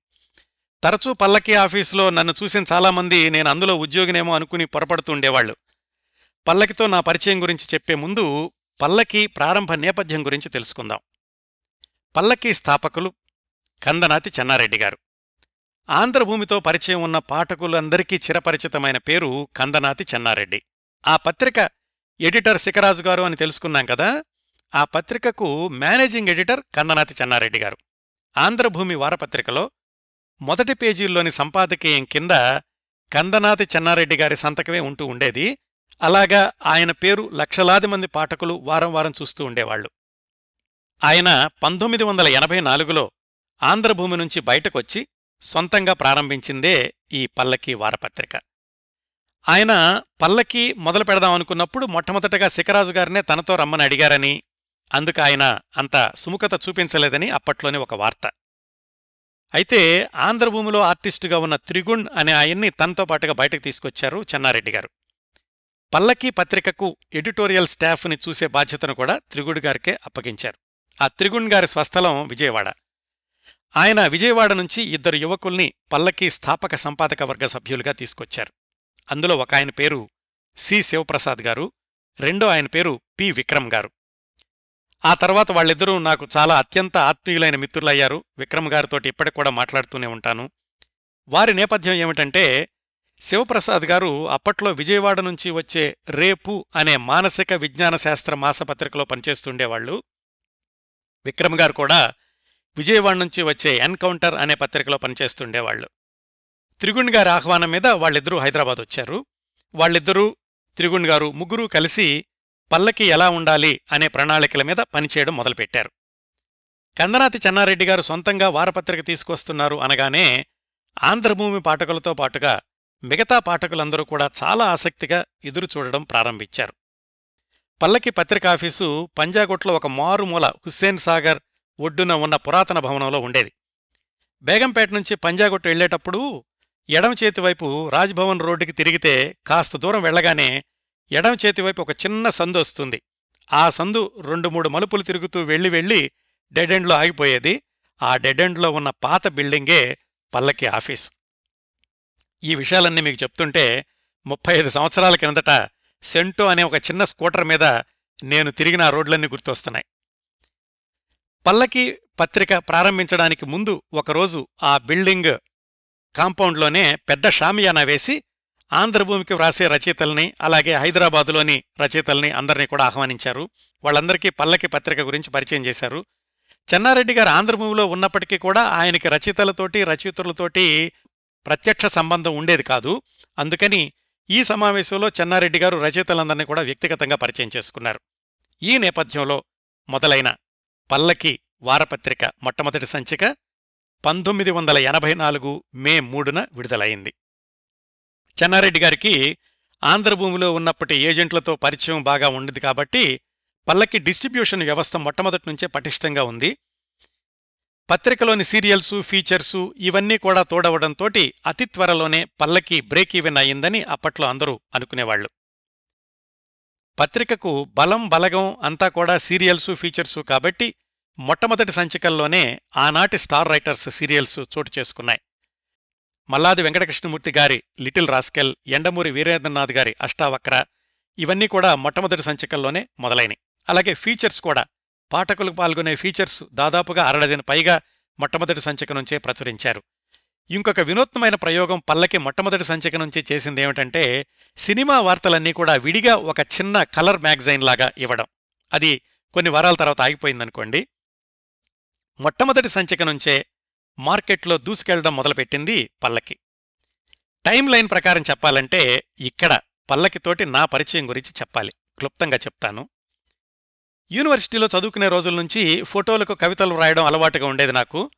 తరచూ పల్లకి ఆఫీసులో నన్ను చూసిన చాలామంది నేను అందులో ఉద్యోగినేమో అనుకుని పొరపడుతుండేవాళ్ళు పల్లకితో నా పరిచయం గురించి చెప్పే ముందు పల్లకి ప్రారంభ నేపథ్యం గురించి తెలుసుకుందాం. పల్లకి స్థాపకులు కందనాతి చెన్నారెడ్డి గారు. ఆంధ్రభూమితో పరిచయం ఉన్న పాఠకులందరికీ చిరపరిచితమైన పేరు కందనాతి చెన్నారెడ్డి. ఆ పత్రిక ఎడిటర్ శిఖరాజు గారు అని తెలుసుకున్నాం కదా ఆ పత్రికకు మేనేజింగ్ ఎడిటర్ కందనాతి చెన్నారెడ్డి గారు. ఆంధ్రభూమి వారపత్రికలో మొదటి పేజీల్లోని సంపాదకీయం కింద కందనాతి చెన్నారెడ్డి గారి సంతకమే ఉంటూ ఉండేది. అలాగా ఆయన పేరు లక్షలాది మంది పాఠకులు వారం వారం చూస్తూ ఉండేవాళ్ళు ఆయన పంతొమ్మిది వందల ఎనభై నాలుగులో ఆంధ్రభూమి నుంచి బయటకొచ్చి సొంతంగా ప్రారంభించిందే ఈ పల్లకీ వారపత్రిక. ఆయన పల్లకి మొదలు పెడదామనుకున్నప్పుడు మొట్టమొదటగా శిఖరాజు గారినే తనతో రమ్మని అడిగారని అందుకు ఆయన అంత సుముఖత చూపించలేదని అప్పట్లోనే ఒక వార్త. అయితే ఆంధ్రభూమిలో ఆర్టిస్టుగా ఉన్న త్రిగుణ్ అనే ఆయన్ని తనతో పాటుగా బయటకు తీసుకొచ్చారు చెన్నారెడ్డి గారు. పల్లకి పత్రికకు ఎడిటోరియల్ స్టాఫ్ని చూసే బాధ్యతను కూడా త్రిగుణ్ గారికే అప్పగించారు. ఆ త్రిగుణ్ గారి స్వస్థలం విజయవాడ. ఆయన విజయవాడ నుంచి ఇద్దరు యువకుల్ని పల్లకి స్థాపక సంపాదక వర్గ సభ్యులుగా తీసుకొచ్చారు. అందులో ఒక ఆయన పేరు సి శివప్రసాద్ గారు రెండో ఆయన పేరు పి విక్రమ్ గారు. ఆ తర్వాత వాళ్ళిద్దరూ నాకు చాలా అత్యంత ఆత్మీయులైన మిత్రులయ్యారు. విక్రమ్ గారితోటి ఇప్పటికి కూడా మాట్లాడుతూనే ఉంటాను. వారి నేపథ్యం ఏమిటంటే శివప్రసాద్ గారు అప్పట్లో విజయవాడ నుంచి వచ్చే రేపు అనే మానసిక విజ్ఞాన శాస్త్ర మాసపత్రికలో పనిచేస్తుండేవాళ్ళు విక్రమ్ గారు కూడా విజయవాడ నుంచి వచ్చే ఎన్కౌంటర్ అనే పత్రికలో పనిచేస్తుండేవాళ్ళు త్రిగుణ్ గారి ఆహ్వానం మీద వాళ్ళిద్దరూ హైదరాబాద్ వచ్చారు. వాళ్ళిద్దరూ త్రిగుణ్ గారు ముగ్గురూ కలిసి పల్లకి ఎలా ఉండాలి అనే ప్రణాళికల మీద పనిచేయడం మొదలుపెట్టారు. కందనాతి చెన్నారెడ్డి గారు సొంతంగా వారపత్రిక తీసుకొస్తున్నారు అనగానే ఆంధ్రభూమి పాఠకులతో పాటుగా మిగతా పాఠకులందరూ కూడా చాలా ఆసక్తిగా ఎదురు చూడడం ప్రారంభించారు. పల్లకి పత్రికాఫీసు పంజాగుట్లో ఒక మారుమూల హుస్సేన్ సాగర్ ఒడ్డున ఉన్న పురాతన భవనంలో ఉండేది. బేగంపేట నుంచి పంజాగుట్టు వెళ్ళేటప్పుడు ఎడమ చేతివైపు రాజ్భవన్ రోడ్డుకి తిరిగితే కాస్త దూరం వెళ్ళగానే ఎడమ చేతివైపు ఒక చిన్న సందు వస్తుంది. ఆ సందు రెండు మూడు మలుపులు తిరుగుతూ వెళ్ళి వెళ్ళి డెడెండ్లో ఆగిపోయేది. ఆ డెడెండ్లో ఉన్న పాత బిల్డింగే పల్లకి ఆఫీసు. ఈ విషయాలన్నీ మీకు చెప్తుంటే ముప్పై ఐదు సంవత్సరాల కిందట సెంటో అనే ఒక చిన్న స్కూటర్ మీద నేను తిరిగిన ఆ రోడ్లన్నీ గుర్తొస్తున్నాయి. పల్లకి పత్రిక ప్రారంభించడానికి ముందు ఒకరోజు ఆ బిల్డింగ్ కాంపౌండ్లోనే పెద్ద షామియానా వేసి ఆంధ్రభూమికి వ్రాసే రచయితల్ని అలాగే హైదరాబాదులోని రచయితల్ని అందరినీ కూడా ఆహ్వానించారు. వాళ్ళందరికీ పల్లకి పత్రిక గురించి పరిచయం చేశారు. చెన్నారెడ్డి గారు ఆంధ్రభూమిలో ఉన్నప్పటికీ కూడా ఆయనకి రచయితలతోటి రచయితలతోటి ప్రత్యక్ష సంబంధం ఉండేది కాదు. అందుకని ఈ సమావేశంలో చెన్నారెడ్డి గారు రచయితలందరినీ కూడా వ్యక్తిగతంగా పరిచయం చేసుకున్నారు. ఈ నేపథ్యంలో మొదలైన పల్లకి వారపత్రిక మొట్టమొదటి సంచిక పంతొమ్మిది వందల ఎనభై నాలుగు మే మూడున విడుదలైంది. చెన్నారెడ్డి గారికి ఆంధ్రభూమిలో ఉన్నప్పటి ఏజెంట్లతో పరిచయం బాగా ఉండేది కాబట్టి పల్లకి డిస్ట్రిబ్యూషన్ వ్యవస్థ మొట్టమొదటి నుంచే పటిష్టంగా ఉంది. పత్రికలోని సీరియల్సు ఫీచర్సు ఇవన్నీ కూడా తోడవడంతో అతి త్వరలోనే పల్లకి బ్రేక్ ఈవెన్ అయిందని అప్పట్లో అందరూ అనుకునేవాళ్ళు పత్రికకు బలం బలగం అంతా కూడా సీరియల్సు ఫీచర్సు కాబట్టి మొట్టమొదటి సంచికల్లోనే ఆనాటి స్టార్ రైటర్స్ సీరియల్స్ చోటు చేసుకున్నాయి. మల్లాది వెంకటకృష్ణమూర్తి గారి లిటిల్ రాస్కెల్ ఎండమూరి వీరేంద్రనాథ్ గారి అష్టావక్ర ఇవన్నీ కూడా మొట్టమొదటి సంచికల్లోనే మొదలైనవి అలాగే ఫీచర్స్ కూడా. పాఠకులు పాల్గొనే ఫీచర్స్ దాదాపుగా అరడదిన పైగా మొట్టమొదటి సంచిక నుంచే ప్రచురించారు. ఇంకొక వినూత్నమైన ప్రయోగం పల్లకి మొట్టమొదటి సంచిక నుంచి చేసిందేమిటంటే సినిమా వార్తలన్నీ కూడా విడిగా ఒక చిన్న కలర్ మ్యాగజైన్ లాగా ఇవ్వడం. అది కొన్ని వారాల తర్వాత ఆగిపోయిందనుకోండి. మొట్టమొదటి సంచిక నుంచే మార్కెట్లో దూసుకెళ్ళడం మొదలుపెట్టింది పల్లకి. టైం లైన్ ప్రకారం చెప్పాలంటే ఇక్కడ పల్లకితోటి నా పరిచయం గురించి చెప్పాలి. క్లుప్తంగా చెప్తాను. యూనివర్సిటీలో చదువుకునే రోజుల నుంచి ఫోటోలకు కవితలు రాయడం అలవాటుగా ఉండేది నాకు.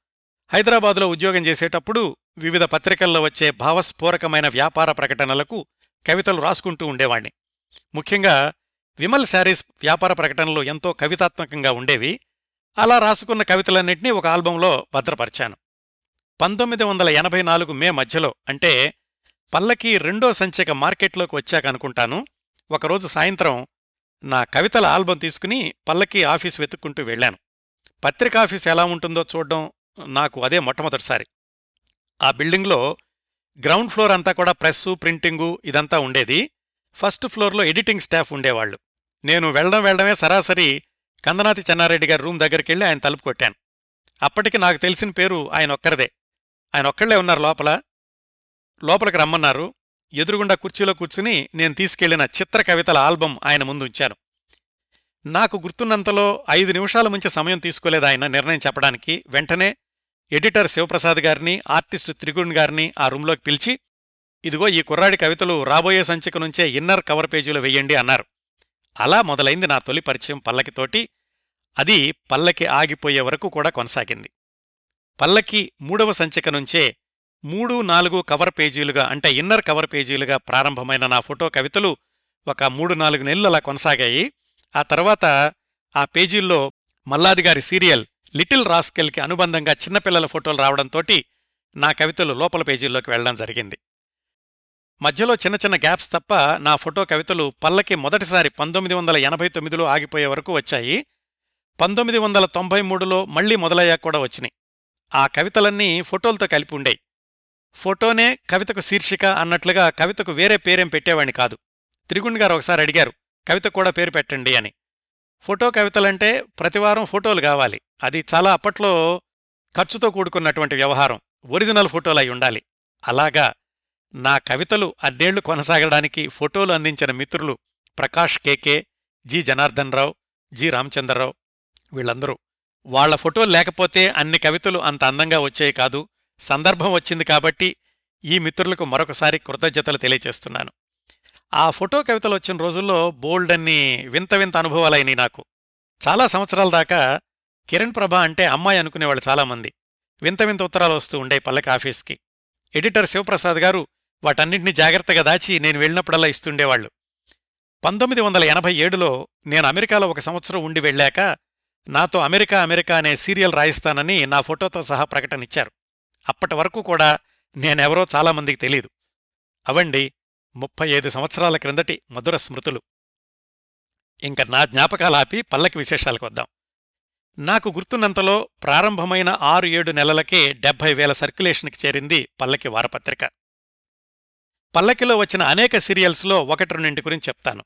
హైదరాబాదులో ఉద్యోగం చేసేటప్పుడు వివిధ పత్రికల్లో వచ్చే భావస్ఫోరకమైన వ్యాపార ప్రకటనలకు కవితలు రాసుకుంటూ ఉండేవాణ్ణి. ముఖ్యంగా విమల్ శారీస్ వ్యాపార ప్రకటనలు ఎంతో కవితాత్మకంగా ఉండేవి. అలా రాసుకున్న కవితలన్నింటినీ ఒక ఆల్బంలో భద్రపరిచాను. పంతొమ్మిది వందల ఎనభై నాలుగు మే మధ్యలో అంటే పల్లకి రెండో సంచిక మార్కెట్లోకి వచ్చాక అనుకుంటాను. ఒకరోజు సాయంత్రం నా కవితల ఆల్బం తీసుకుని పల్లకి ఆఫీస్ వెతుక్కుంటూ వెళ్ళాను. పత్రికాఫీస్ ఎలా ఉంటుందో చూడడం నాకు అదే మొట్టమొదటిసారి. ఆ బిల్డింగ్లో గ్రౌండ్ ఫ్లోర్ అంతా కూడా ప్రెస్సు ప్రింటింగు ఇదంతా ఉండేది. ఫస్ట్ ఫ్లోర్లో ఎడిటింగ్ స్టాఫ్ ఉండేవాళ్ళు నేను వెళ్ళడం వెళ్ళడమే సరాసరి కందనాతి చెన్నారెడ్డి గారి రూమ్ దగ్గరికెళ్ళి ఆయన తలుపు కొట్టాను. అప్పటికి నాకు తెలిసిన పేరు ఆయన ఒక్కరిదే. ఆయన ఒక్కళ్ళే ఉన్నారు లోపల. లోపలికి రమ్మన్నారు. ఎదురుగుండా కుర్చీలో కూర్చుని నేను తీసుకెళ్ళిన చిత్ర కవితల ఆల్బం ఆయన ముందు ఉంచాను. నాకు గుర్తున్నంతలో ఐదు నిమిషాల ముంచి సమయం తీసుకోలేదు ఆయన నిర్ణయం చెప్పడానికి. వెంటనే ఎడిటర్ శివప్రసాద్ గారిని ఆర్టిస్టు త్రిగుణ్ గారిని ఆ రూంలోకి పిలిచి ఇదిగో ఈ కుర్రాడి కవితలు రాబోయే సంచిక నుంచే ఇన్నర్ కవర్ పేజీలో వెయ్యండి అన్నారు. అలా మొదలైంది నా తొలి పరిచయం పల్లకితోటి. అది పల్లకి ఆగిపోయే వరకు కూడా కొనసాగింది. పల్లకి మూడవ సంచిక నుంచే మూడు నాలుగు కవర్ పేజీలుగా అంటే ఇన్నర్ కవర్ పేజీలుగా ప్రారంభమైన నా ఫోటో కవితలు ఒక మూడు నాలుగు నెలలు అలా కొనసాగాయి. ఆ తర్వాత ఆ పేజీల్లో మల్లాదిగారి సీరియల్ లిటిల్ రాస్కెల్కి అనుబంధంగా చిన్నపిల్లల ఫోటోలు రావడంతోటి నా కవితలు లోపల పేజీల్లోకి వెళ్ళడం జరిగింది. మధ్యలో చిన్న చిన్న గ్యాప్స్ తప్ప నా ఫోటో కవితలు పల్లకి మొదటిసారి పంతొమ్మిది వందల ఎనభై తొమ్మిదిలో ఆగిపోయే వరకు వచ్చాయి. పంతొమ్మిది వందల తొంభై మూడులో మళ్ళీ మొదలయ్యాక కూడా వచ్చినాయి. ఆ కవితలన్నీ ఫోటోలతో కలిపి ఉండేవి ఫోటోనే కవితకు శీర్షిక అన్నట్లుగా కవితకు వేరే పేరేం పెట్టేవాణ్ణి కాదు. త్రిగుణ్ గారు ఒకసారి అడిగారు కవిత కూడా పేరు పెట్టండి అని. ఫోటో కవితలంటే ప్రతివారం ఫోటోలు కావాలి. అది చాలా అప్పట్లో ఖర్చుతో కూడుకున్నటువంటి వ్యవహారం. ఒరిజినల్ ఫోటోలు అయి ఉండాలి. అలాగా నా కవితలు అన్నేళ్ళు కొనసాగడానికి ఫోటోలు అందించిన మిత్రులు Prakash K K G Janardhan Rao G Ramachandrarao వీళ్ళందరూ. వాళ్ళ ఫోటోలు లేకపోతే అన్ని కవితలు అంత అందంగా వచ్చాయి కాదు. సందర్భం వచ్చింది కాబట్టి ఈ మిత్రులకు మరొకసారి కృతజ్ఞతలు తెలియచేస్తున్నాను. ఆ ఫోటో కవితలు వచ్చిన రోజుల్లో బోల్డ్ అన్ని వింత వింత అనుభవాలైనవి నాకు. చాలా సంవత్సరాల దాకా కిరణ్ ప్రభ అంటే అమ్మాయి అనుకునేవాళ్ళు చాలామంది. వింత వింత ఉత్తరాలు వస్తూ ఉండే పల్లకి ఆఫీస్కి. ఎడిటర్ శివప్రసాద్ గారు వాటన్నింటినీ జాగ్రత్తగా దాచి నేను వెళ్ళినప్పుడల్లా ఇస్తుండేవాళ్ళు పంతొమ్మిది వందల ఎనభై ఏడులో నేను అమెరికాలో ఒక సంవత్సరం ఉండి వెళ్ళాక నాతో అమెరికా అమెరికా అనే సీరియల్ రాయిస్తానని నా ఫోటోతో సహా ప్రకటనిచ్చారు. అప్పటి వరకు కూడా నేనెవరో చాలామందికి తెలీదు. అవండి ముప్పై ఐదు సంవత్సరాల క్రిందటి మధుర స్మృతులు. ఇంక నా జ్ఞాపకాలాపి పల్లకి విశేషాలకు వద్దాం. నాకు గుర్తున్నంతలో ప్రారంభమైన ఆరు ఏడు నెలలకే డెబ్భై వేల సర్క్యులేషన్కి చేరింది పల్లకి వారపత్రిక. పల్లకిలో వచ్చిన అనేక సీరియల్స్లో ఒకటి రెండింటి గురించి చెప్తాను.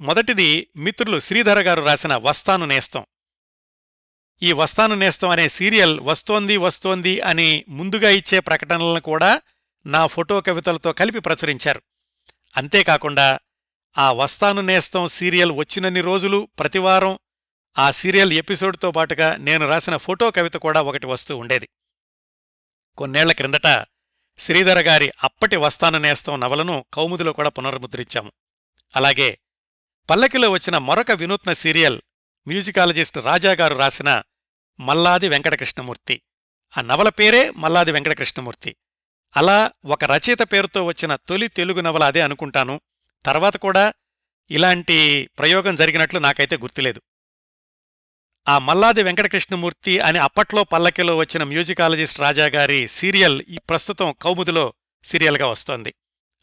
మొదటిది మిత్రులు శ్రీధర గారు రాసిన వస్తాను నేస్తం. ఈ వస్తాను నేస్తం అనే సీరియల్ వస్తోంది వస్తోంది అని ముందుగా ఇచ్చే ప్రకటనలను కూడా నా ఫోటో కవితలతో కలిపి ప్రచురించారు. అంతేకాకుండా ఆ వస్తాను నేస్తం సీరియల్ వచ్చినన్ని రోజులు ప్రతివారం ఆ సీరియల్ ఎపిసోడ్తో పాటుగా నేను రాసిన ఫోటో కవిత కూడా ఒకటి వస్తూ ఉండేది. కొన్నేళ్ళ క్రిందట శ్రీధర గారి అప్పటి వస్తాను నేస్తం నవలను కౌముదిలో కూడా పునర్ముద్రించాము. అలాగే పల్లకిలో వచ్చిన మరొక వినూత్న సీరియల్ మ్యూజికాలజిస్ట్ రాజాగారు రాసిన మల్లాది వెంకటకృష్ణమూర్తి. ఆ నవల పేరే మల్లాది వెంకటకృష్ణమూర్తి. అలా ఒక రచయిత పేరుతో వచ్చిన తొలి తెలుగు నవల అదే అనుకుంటాను. తర్వాత కూడా ఇలాంటి ప్రయోగం జరిగినట్లు నాకైతే గుర్తులేదు. ఆ మల్లాది వెంకటకృష్ణమూర్తి అని అప్పట్లో పల్లకిలో వచ్చిన మ్యూజికాలజిస్ట్ రాజాగారి సీరియల్ ఈ ప్రస్తుతం కౌముదిలో సీరియల్గా వస్తోంది.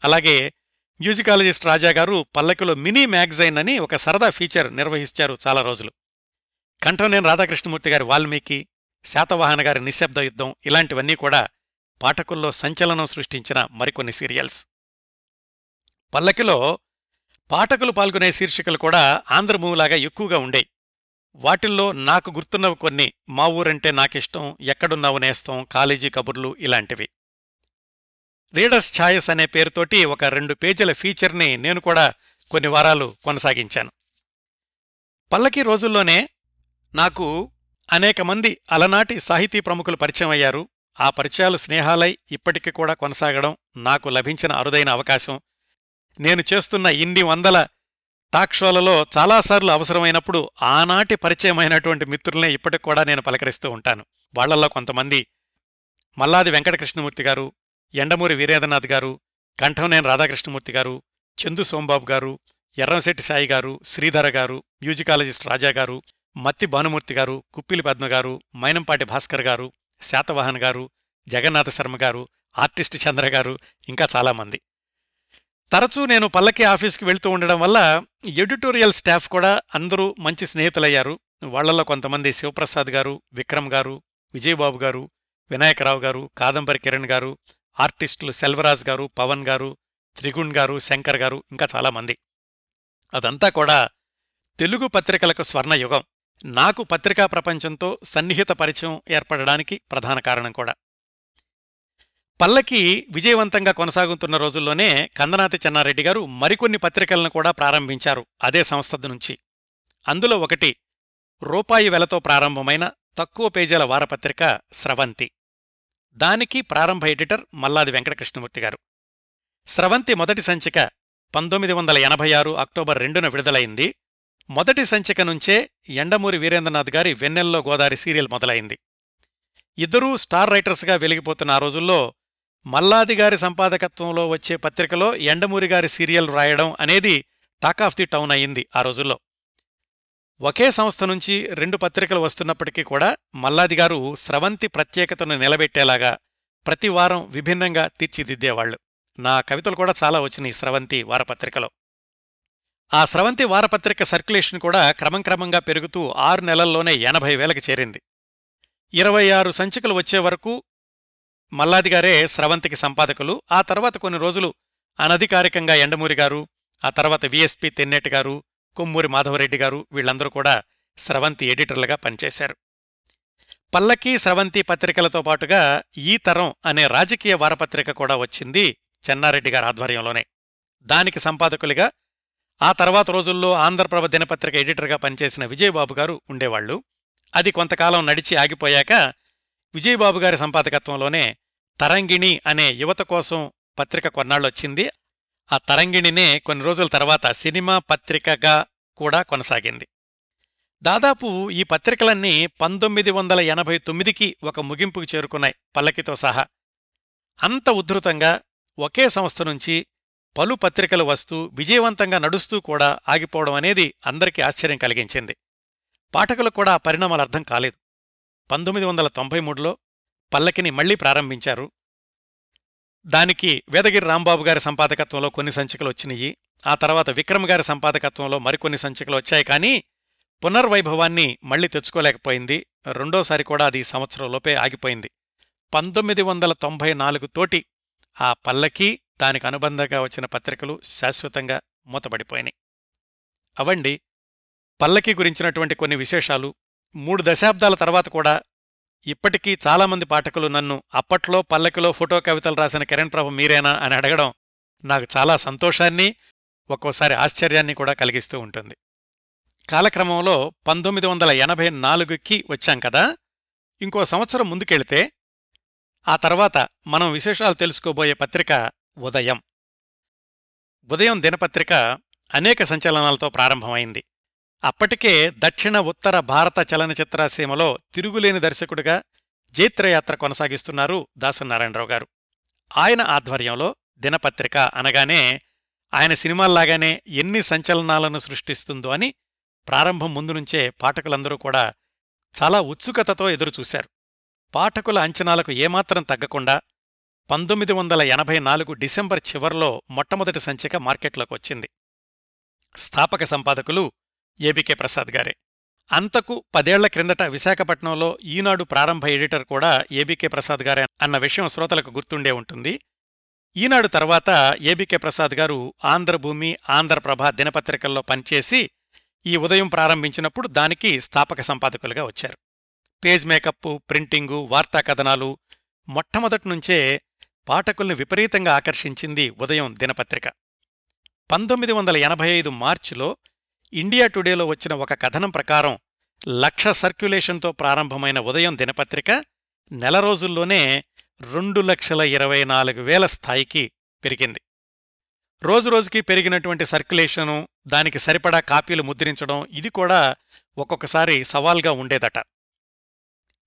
అలాగే మ్యూజికాలజిస్ట్ రాజాగారు పల్లకిలో మినీ మ్యాగజైన్ అని ఒక సరదా ఫీచర్ నిర్వహించారు చాలా రోజులు. కంఠంనేని రాధాకృష్ణమూర్తి గారి వాల్మీకి శాతవాహన గారి నిశ్శబ్ద యుద్ధం ఇలాంటివన్నీ కూడా పాఠకుల్లో సంచలనం సృష్టించిన మరికొన్ని సీరియల్స్. పల్లకిలో పాఠకులు పాల్గొనే శీర్షికలు కూడా ఆంధ్రమూలాగా ఎక్కువగా ఉండే. వాటిల్లో నాకు గుర్తున్నవి కొన్ని మా ఊరంటే నాకిష్టం ఎక్కడున్నావు నేస్తం కాలేజీ కబుర్లు ఇలాంటివి. రీడర్స్ ఛాయస్ అనే పేరుతోటి ఒక రెండు పేజీల ఫీచర్ని నేను కూడా కొన్ని వారాలు కొనసాగించాను. పల్లకి రోజుల్లోనే నాకు అనేక మంది అలనాటి సాహితీ ప్రముఖులు పరిచయం అయ్యారు. ఆ పరిచయాలు స్నేహాలై ఇప్పటికీ కూడా కొనసాగడం నాకు లభించిన అరుదైన అవకాశం. నేను చేస్తున్న ఇన్ని వందల టాక్ షోలలో చాలాసార్లు అవసరమైనప్పుడు ఆనాటి పరిచయమైనటువంటి మిత్రులనే ఇప్పటికి కూడా నేను పలకరిస్తూ ఉంటాను. వాళ్ళల్లో కొంతమంది మల్లాది వెంకటకృష్ణమూర్తి గారు ఎండమూరి వీరేంద్రనాథ్ గారు కంఠంనేని రాధాకృష్ణమూర్తి గారు చందు సోంబాబు గారు ఎర్రంశెట్టి సాయి గారు శ్రీధర గారు మ్యూజికాలజిస్ట్ రాజా గారు మత్తి భానుమూర్తి గారు కుప్పిలి పద్మ గారు మైనంపాటి భాస్కర్ గారు శాతవాహన్ గారు జగన్నాథ శర్మ గారు ఆర్టిస్ట్ చంద్ర గారు ఇంకా చాలామంది తరచూ నేను పల్లకి ఆఫీస్కి వెళ్తూ ఉండడం వల్ల ఎడిటోరియల్ స్టాఫ్ కూడా అందరూ మంచి స్నేహితులయ్యారు. వాళ్ళలో కొంతమంది శివప్రసాద్ గారు విక్రమ్ గారు విజయబాబు గారు వినాయకరావు గారు కాదంబరి కిరణ్ గారు ఆర్టిస్టులు సెల్వరాజ్ గారు పవన్ గారు త్రిగుణ్ గారు శంకర్ గారు ఇంకా చాలామంది అదంతా కూడా తెలుగు పత్రికలకు స్వర్ణయుగం. నాకు పత్రికా ప్రపంచంతో సన్నిహిత పరిచయం ఏర్పడడానికి ప్రధాన కారణం కూడా. పల్లకి విజయవంతంగా కొనసాగుతున్న రోజుల్లోనే కందనాతి చెన్నారెడ్డి గారు మరికొన్ని పత్రికలను కూడా ప్రారంభించారు అదే సంస్థ నుంచి. అందులో ఒకటి రూపాయి వెలతో ప్రారంభమైన తక్కువ పేజీల వారపత్రిక స్రవంతి. దానికి ప్రారంభ ఎడిటర్ మల్లాది వెంకటకృష్ణమూర్తి గారు. స్రవంతి మొదటి సంచిక పంతొమ్మిది వందల ఎనభై ఆరు అక్టోబర్ రెండున విడుదలైంది. మొదటి సంచిక నుంచే ఎండమూరి వీరేంద్రనాథ్ గారి వెన్నెల్లో గోదారి సీరియల్ మొదలైంది. ఇద్దరూ స్టార్ రైటర్స్గా వెలిగిపోతున్న ఆ రోజుల్లో మల్లాది గారి సంపాదకత్వంలో వచ్చే పత్రికలో ఎండమూరి గారి సీరియల్ రాయడం అనేది టాక్ ఆఫ్ ది టౌన్ అయింది ఆ రోజుల్లో. ఒకే సంస్థ నుంచి రెండు పత్రికలు వస్తున్నప్పటికీ కూడా మల్లాది గారు స్రవంతి ప్రత్యేకతను నిలబెట్టేలాగా ప్రతి వారం విభిన్నంగా తీర్చిదిద్దేవాళ్ళు నా కవితలు కూడా చాలా వచ్చినాయి స్రవంతి వారపత్రికలో. ఆ స్రవంతి వారపత్రిక సర్క్యులేషన్ కూడా క్రమంక్రమంగా పెరుగుతూ ఆరు నెలల్లోనే ఎనభై వేలకు చేరింది. ఇరవై ఆరు సంచికలు వచ్చే వరకు మల్లాదిగారే స్రవంతికి సంపాదకులు. ఆ తర్వాత కొన్ని రోజులు అనధికారికంగా ఎండమూరి గారు ఆ తర్వాత విఎస్పి తెన్నేటి గారు కొమ్మూరి మాధవరెడ్డి గారు వీళ్ళందరూ కూడా స్రవంతి ఎడిటర్లుగా పనిచేశారు. పల్లకి స్రవంతి పత్రికలతో పాటుగా ఈ తరం అనే రాజకీయ వారపత్రిక కూడా వచ్చింది చెన్నారెడ్డి గారి ఆధ్వర్యంలోనే. దానికి సంపాదకులుగా ఆ తర్వాత రోజుల్లో ఆంధ్రప్రభ దినపత్రిక ఎడిటర్గా పనిచేసిన విజయబాబు గారు ఉండేవాళ్ళు అది కొంతకాలం నడిచి ఆగిపోయాక విజయబాబు గారి సంపాదకత్వంలోనే తరంగిణి అనే యువత కోసం పత్రిక కొన్నాళ్ళొచ్చింది. ఆ తరంగిణినే కొన్ని రోజుల తర్వాత సినిమా పత్రికగా కూడా కొనసాగింది. దాదాపు ఈ పత్రికలన్నీ పంతొమ్మిది వందల ఎనభై తొమ్మిదికి ఒక ముగింపుకు చేరుకున్నాయి పల్లకితో సహా. అంత ఉద్ధృతంగా ఒకే సంస్థ నుంచి పలు పత్రికలు వస్తూ విజయవంతంగా నడుస్తూ కూడా ఆగిపోవడం అనేది అందరికీ ఆశ్చర్యం కలిగించింది. పాఠకులకు కూడా ఆ పరిణామాలు అర్థం కాలేదు. పంతొమ్మిది వందల తొంభై మూడులో పల్లకిని మళ్ళీ ప్రారంభించారు దానికి వేదగిరి రాంబాబు గారి సంపాదకత్వంలో కొన్ని సంచికలు వచ్చినాయి. ఆ తర్వాత విక్రమ్ గారి సంపాదకత్వంలో మరికొన్ని సంచికలు వచ్చాయి. కానీ పునర్వైభవాన్ని మళ్ళీ తెచ్చుకోలేకపోయింది. రెండోసారి కూడా అది సంవత్సరంలోపే ఆగిపోయింది. పంతొమ్మిది వందల తొంభై నాలుగు తోటి ఆ పల్లకి దానికి అనుబంధంగా వచ్చిన పత్రికలు శాశ్వతంగా మూతపడిపోయినాయి. అవండి పల్లకి గురించినటువంటి కొన్ని విశేషాలు. మూడు దశాబ్దాల తర్వాత కూడా ఇప్పటికీ చాలామంది పాఠకులు నన్ను అప్పట్లో పల్లకిలో ఫోటో కవితలు రాసిన కిరణ్ ప్రభు మీరేనా అని అడగడం నాకు చాలా సంతోషాన్ని ఒక్కోసారి ఆశ్చర్యాన్ని కూడా కలిగిస్తూ ఉంటుంది. కాలక్రమంలో పంతొమ్మిది వందల ఎనభై నాలుగుకి వచ్చాం కదా? ఇంకో సంవత్సరం ముందుకెళితే ఆ తర్వాత మనం విశేషాలు తెలుసుకోబోయే పత్రిక ఉదయం. ఉదయం దినపత్రిక అనేక సంచలనాలతో ప్రారంభమైంది. అప్పటికే దక్షిణ ఉత్తర భారత చలనచిత్రసీమలో తిరుగులేని దర్శకుడిగా జైత్రయాత్ర కొనసాగిస్తున్నారు దాసనారాయణరావు గారు. ఆయన ఆధ్వర్యంలో దినపత్రిక అనగానే ఆయన సినిమాల్లాగానే ఎన్ని సంచలనాలను సృష్టిస్తుందో అని ప్రారంభం ముందు నుంచే పాఠకులందరూ కూడా చాలా ఉత్సుకతతో ఎదురుచూశారు. పాఠకుల అంచనాలకు ఏమాత్రం తగ్గకుండా పంతొమ్మిది వందల ఎనభై నాలుగు డిసెంబర్ చివర్లో మొట్టమొదటి సంచిక మార్కెట్లోకి వచ్చింది స్థాపక సంపాదకులు ఏబికే ప్రసాద్ గారే. అంతకు పదేళ్ళ క్రిందట విశాఖపట్నంలో ఈనాడు ప్రారంభ ఎడిటర్ కూడా ఏబికే ప్రసాద్ గారే అన్న విషయం శ్రోతలకు గుర్తుండే ఉంటుంది. ఈనాడు తర్వాత ఏబికే ప్రసాద్ గారు ఆంధ్రభూమి ఆంధ్రప్రభ దినపత్రికల్లో పనిచేసి ఈ ఉదయం ప్రారంభించినప్పుడు దానికి స్థాపక సంపాదకులుగా వచ్చారు. పేజ్ మేకప్ ప్రింటింగు వార్తా కథనాలు మొట్టమొదటి నుంచే పాఠకుల్ని విపరీతంగా ఆకర్షించింది ఉదయం దినపత్రిక. పంతొమ్మిది వందల ఎనభై ఐదు మార్చిలో ఇండియా టుడేలో వచ్చిన ఒక కథనం ప్రకారం లక్ష సర్క్యులేషన్తో ప్రారంభమైన ఉదయం దినపత్రిక నెల రోజుల్లోనే రెండు లక్షల ఇరవై నాలుగు వేల స్థాయికి పెరిగింది. రోజురోజుకి పెరిగినటువంటి సర్క్యులేషను దానికి సరిపడా కాపీలు ముద్రించడం ఇది కూడా ఒక్కొక్కసారి సవాల్గా ఉండేదట.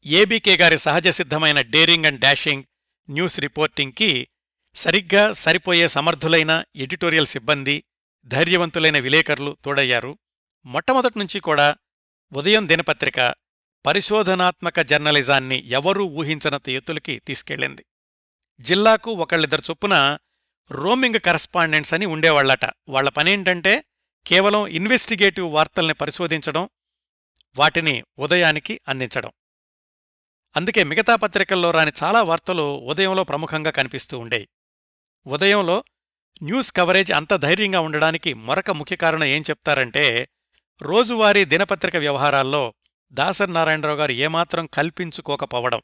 ఏబీకే గారి సహజ సిద్ధమైన డేరింగ్ అండ్ డాషింగ్ న్యూస్ రిపోర్టింగ్కి సరిగ్గా సరిపోయే సమర్థులైన ఎడిటోరియల్ సిబ్బంది ధైర్యవంతులైన విలేకరులు తోడయ్యారు. మొట్టమొదటి నుంచి కూడా ఉదయం దినపత్రిక పరిశోధనాత్మక జర్నలిజాన్ని ఎవరూ ఊహించనంత ఎత్తులకి తీసుకెళ్ళింది. జిల్లాకు ఒకళ్ళిద్దరు చొప్పున రోమింగ్ కరస్పాండెంట్స్ అని ఉండేవాళ్ళట వాళ్ళ పనేంటంటే కేవలం ఇన్వెస్టిగేటివ్ వార్తల్ని పరిశోధించడం వాటిని ఉదయానికి అందించడం. అందుకే మిగతా పత్రికల్లో రాని చాలా వార్తలు ఉదయంలో ప్రముఖంగా కనిపిస్తూ ఉండేవి ఉదయంలో న్యూస్ కవరేజ్ అంత ధైర్యంగా ఉండడానికి మరొక ముఖ్య కారణం ఏం చెప్తారంటే రోజువారీ దినపత్రిక వ్యవహారాల్లో దాసర్ నారాయణరావు గారు ఏమాత్రం కల్పించుకోకపోవడం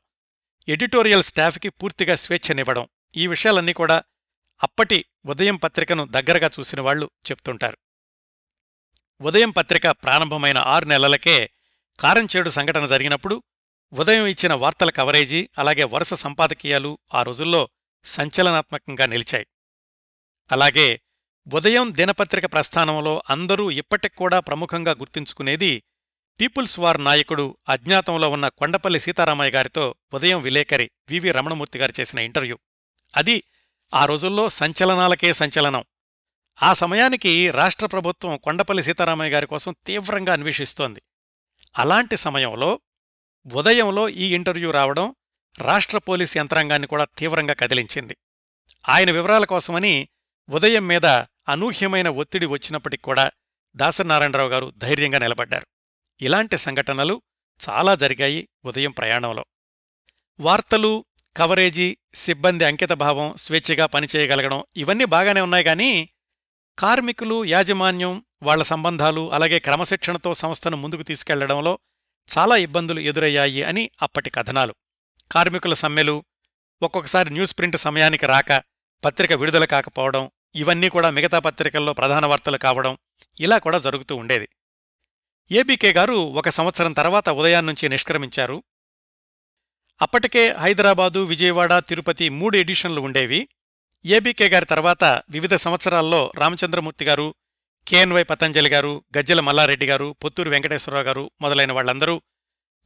ఎడిటోరియల్ స్టాఫ్కి పూర్తిగా స్వేచ్ఛనివ్వడం ఈ విషయాలన్నీ కూడా అప్పటి ఉదయం పత్రికను దగ్గరగా చూసిన వాళ్ళు చెప్తుంటారు. ఉదయం పత్రిక ప్రారంభమైన ఆరు నెలలకే కారంచేడు సంఘటన జరిగినప్పుడు ఉదయం ఇచ్చిన వార్తల కవరేజీ అలాగే వరుస సంపాదకీయాలు ఆ రోజుల్లో సంచలనాత్మకంగా నిలిచాయి. అలాగే ఉదయం దినపత్రిక ప్రస్థానంలో అందరూ ఇప్పటిక్కూడా ప్రముఖంగా గుర్తుంచుకునేది పీపుల్స్ వార్ నాయకుడు అజ్ఞాతంలో ఉన్న కొండపల్లి సీతారామయ్య గారితో ఉదయం విలేకరి వివి రమణమూర్తి గారు చేసిన ఇంటర్వ్యూ. అది ఆ రోజుల్లో సంచలనాలకే సంచలనం. ఆ సమయానికి రాష్ట్ర ప్రభుత్వం కొండపల్లి సీతారామయ్య గారి కోసం తీవ్రంగా అన్వేషిస్తోంది. అలాంటి సమయంలో ఉదయంలో ఈ ఇంటర్వ్యూ రావడం రాష్ట్ర పోలీసు యంత్రాంగాన్ని కూడా తీవ్రంగా కదిలించింది. ఆయన వివరాల కోసమని ఉదయం మీద అనూహ్యమైన ఒత్తిడి వచ్చినప్పటికి కూడా దాసనారాయణరావు గారు ధైర్యంగా నిలబడ్డారు. ఇలాంటి సంఘటనలు చాలా జరిగాయి ఉదయం ప్రయాణంలో. వార్తలు కవరేజీ సిబ్బంది అంకితభావం స్వేచ్ఛగా పనిచేయగలగడం ఇవన్నీ బాగానే ఉన్నాయి కానీ కార్మికులు యాజమాన్యం వాళ్ళ సంబంధాలు అలాగే క్రమశిక్షణతో సంస్థను ముందుకు తీసుకెళ్ళడంలో చాలా ఇబ్బందులు ఎదురయ్యాయి అని అప్పటి కథనాలు. కార్మికుల సమ్మెలు ఒక్కొక్కసారి న్యూస్ ప్రింట్ సమయానికి రాక పత్రిక విడుదల కాకపోవడం ఇవన్నీ కూడా మిగతా పత్రికల్లో ప్రధాన వార్తలు కావడం ఇలా కూడా జరుగుతూ ఉండేది. ఏబీకే గారు ఒక సంవత్సరం తర్వాత ఉదయాన్నుంచి నిష్క్రమించారు. అప్పటికే హైదరాబాదు విజయవాడ తిరుపతి మూడు ఎడిషన్లు ఉండేవి. ఏబీకే గారి తర్వాత వివిధ సంవత్సరాల్లో రామచంద్రమూర్తి గారు కేఎన్వై పతంజలి గారు గజ్జెల మల్లారెడ్డి గారు పొత్తూరు వెంకటేశ్వరరావు గారు మొదలైన వాళ్ళందరూ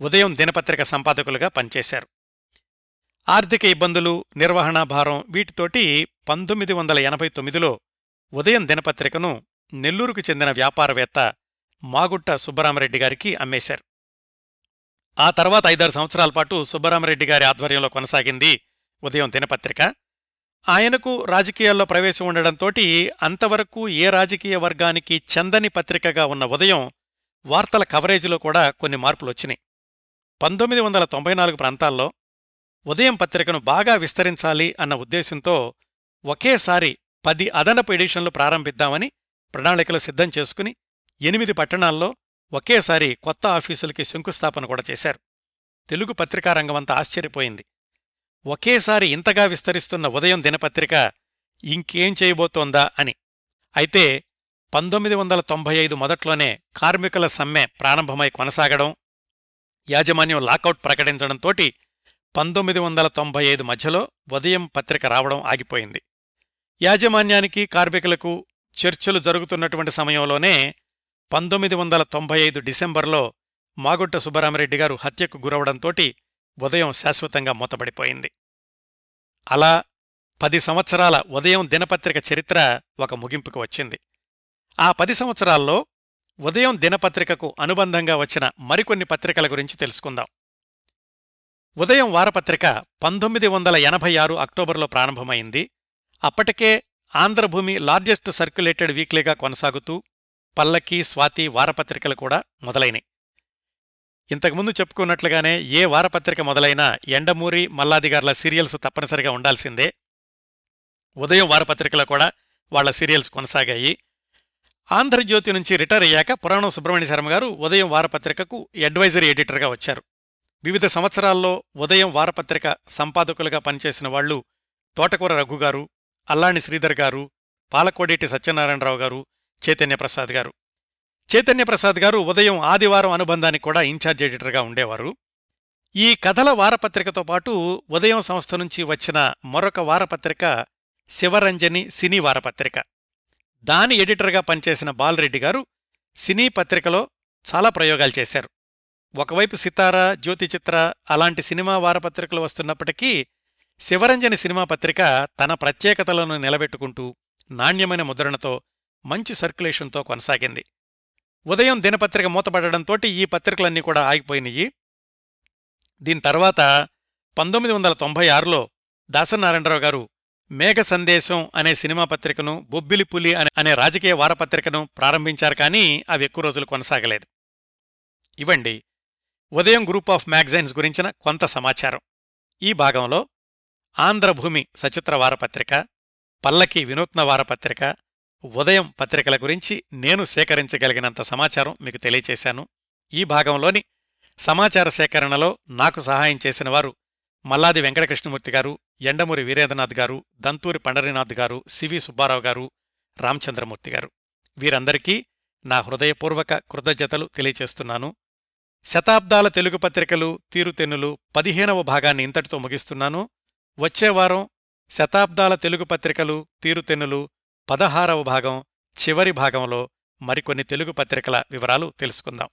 ఉదయం దినపత్రిక సంపాదకులుగా పనిచేశారు. ఆర్థిక ఇబ్బందులు నిర్వహణ భారం వీటితోటి పంతొమ్మిది వందల ఎనభై తొమ్మిదిలో ఉదయం దినపత్రికను నెల్లూరుకు చెందిన వ్యాపారవేత్త మాగుట్ట సుబ్బరామరెడ్డి గారికి అమ్మేశారు. ఆ తర్వాత ఐదారు సంవత్సరాల పాటు సుబ్బరామరెడ్డి గారి ఆధ్వర్యంలో కొనసాగింది ఉదయం దినపత్రిక. ఆయనకు రాజకీయాల్లో ప్రవేశం ఉండడంతోటి అంతవరకు ఏ రాజకీయ వర్గానికి చందని పత్రికగా ఉన్న ఉదయం వార్తల కవరేజీలో కూడా కొన్ని మార్పులొచ్చినాయి పంతొమ్మిది వందల తొంభై నాలుగు ప్రాంతాల్లో ఉదయం పత్రికను బాగా విస్తరించాలి అన్న ఉద్దేశంతో ఒకేసారి పది అదనపు ఎడిషన్లు ప్రారంభిద్దామని ప్రణాళికలు సిద్ధం చేసుకుని ఎనిమిది పట్టణాల్లో ఒకేసారి కొత్త ఆఫీసులకి శంకుస్థాపన కూడా చేశారు. తెలుగు పత్రికారంగమంతా ఆశ్చర్యపోయింది. ఒకేసారి ఇంతగా విస్తరిస్తున్న ఉదయం దినపత్రిక ఇంకేం చేయబోతోందా అని. అయితే పంతొమ్మిది వందల తొంభై ఐదు మొదట్లోనే కార్మికుల సమ్మె ప్రారంభమై కొనసాగడం యాజమాన్యం లాకౌట్ ప్రకటించడంతోటి పంతొమ్మిది వందల తొంభై ఐదు మధ్యలో ఉదయం పత్రిక రావడం ఆగిపోయింది. యాజమాన్యానికి కార్మికులకు చర్చలు జరుగుతున్నటువంటి సమయంలోనే పంతొమ్మిది వందల తొంభై ఐదు డిసెంబర్లో మాగుట్ట సుబ్బరామరెడ్డి గారు హత్యకు గురవడంతోటి ఉదయం శాశ్వతంగా మూతపడిపోయింది. అలా పది సంవత్సరాల ఉదయం దినపత్రిక చరిత్ర ఒక ముగింపుకు వచ్చింది. ఆ పది సంవత్సరాల్లో ఉదయం దినపత్రికకు అనుబంధంగా వచ్చిన మరికొన్ని పత్రికల గురించి తెలుసుకుందాం. ఉదయం వారపత్రిక పంతొమ్మిది వందల ఎనభై ఆరు అక్టోబర్లో ప్రారంభమైంది. అప్పటికే ఆంధ్రభూమి లార్జెస్ట్ సర్క్యులేటెడ్ వీక్లీగా కొనసాగుతూ పల్లకి స్వాతి వారపత్రికలు కూడా మొదలైనవి ఇంతకుముందు చెప్పుకున్నట్లుగానే ఏ వారపత్రిక మొదలైనా ఎండమూరి మల్లాదిగార్ల సీరియల్స్ తప్పనిసరిగా ఉండాల్సిందే. ఉదయం వారపత్రికలో కూడా వాళ్ళ సీరియల్స్ కొనసాగాయి. ఆంధ్రజ్యోతి నుంచి రిటైర్ అయ్యాక పురాణం సుబ్రహ్మణ్య శర్మ గారు ఉదయం వారపత్రికకు అడ్వైజరీ ఎడిటర్గా వచ్చారు. వివిధ సంవత్సరాల్లో ఉదయం వారపత్రిక సంపాదకులుగా పనిచేసిన వాళ్ళు తోటకూర రఘుగారు అల్లాణి శ్రీధర్ గారు పాలకోడేటి సత్యనారాయణరావు గారు చైతన్యప్రసాద్ గారు. చైతన్యప్రసాద్ గారు ఉదయం ఆదివారం అనుబంధానికి కూడా ఇన్ఛార్జ్ ఎడిటర్గా ఉండేవారు. ఈ కథల వారపత్రికతో పాటు ఉదయం సంస్థ నుంచి వచ్చిన మరొక వారపత్రిక శివరంజని సినీ వారపత్రిక. దాని ఎడిటర్గా పనిచేసిన బాలరెడ్డి గారు సినీ పత్రికలో చాలా ప్రయోగాలు చేశారు. ఒకవైపు సితార జ్యోతి చిత్ర అలాంటి సినిమా వారపత్రికలు వస్తున్నప్పటికీ శివరంజని సినిమా పత్రిక తన ప్రత్యేకతలను నిలబెట్టుకుంటూ నాణ్యమైన ముద్రణతో మంచి సర్క్యులేషన్తో కొనసాగింది. ఉదయం దినపత్రిక మూతపడడంతోటి ఈ పత్రికలన్నీ కూడా ఆగిపోయినాయి దీని తర్వాత పంతొమ్మిది వందల తొంభై ఆరులో దాసనారాయణరావు గారు మేఘ సందేశం అనే సినిమా పత్రికను బొబ్బిలి పులి అనే అనే రాజకీయ వారపత్రికను ప్రారంభించారు కానీ అవి ఎక్కువ రోజులు కొనసాగలేదు. ఇవండి ఉదయం గ్రూప్ ఆఫ్ మ్యాగజైన్స్ గురించిన కొంత సమాచారం. ఈ భాగంలో ఆంధ్రభూమి సచిత్ర వారపత్రిక పల్లకి వినూత్న వారపత్రిక ఉదయం పత్రికల గురించి నేను సేకరించగలిగినంత సమాచారం మీకు తెలియచేశాను. ఈ భాగంలోని సమాచార సేకరణలో నాకు సహాయం చేసిన వారు మల్లాది వెంకటకృష్ణమూర్తి గారు ఎండమూరి వీరేంద్రనాథ్ గారు దంతూరి పండరీనాథ్ గారు సివి సుబ్బారావు గారు రామచంద్రమూర్తి గారు. వీరందరికీ నా హృదయపూర్వక కృతజ్ఞతలు తెలియచేస్తున్నాను. శతాబ్దాల తెలుగు పత్రికలు తీరుతెన్నులు పదిహేనవ భాగాన్ని ఇంతటితో ముగిస్తున్నాను. వచ్చేవారం శతాబ్దాల తెలుగు పత్రికలు తీరుతెన్నులు పదహారవ భాగం చివరి భాగంలో మరికొన్ని తెలుగు పత్రికల వివరాలు తెలుసుకుందాం.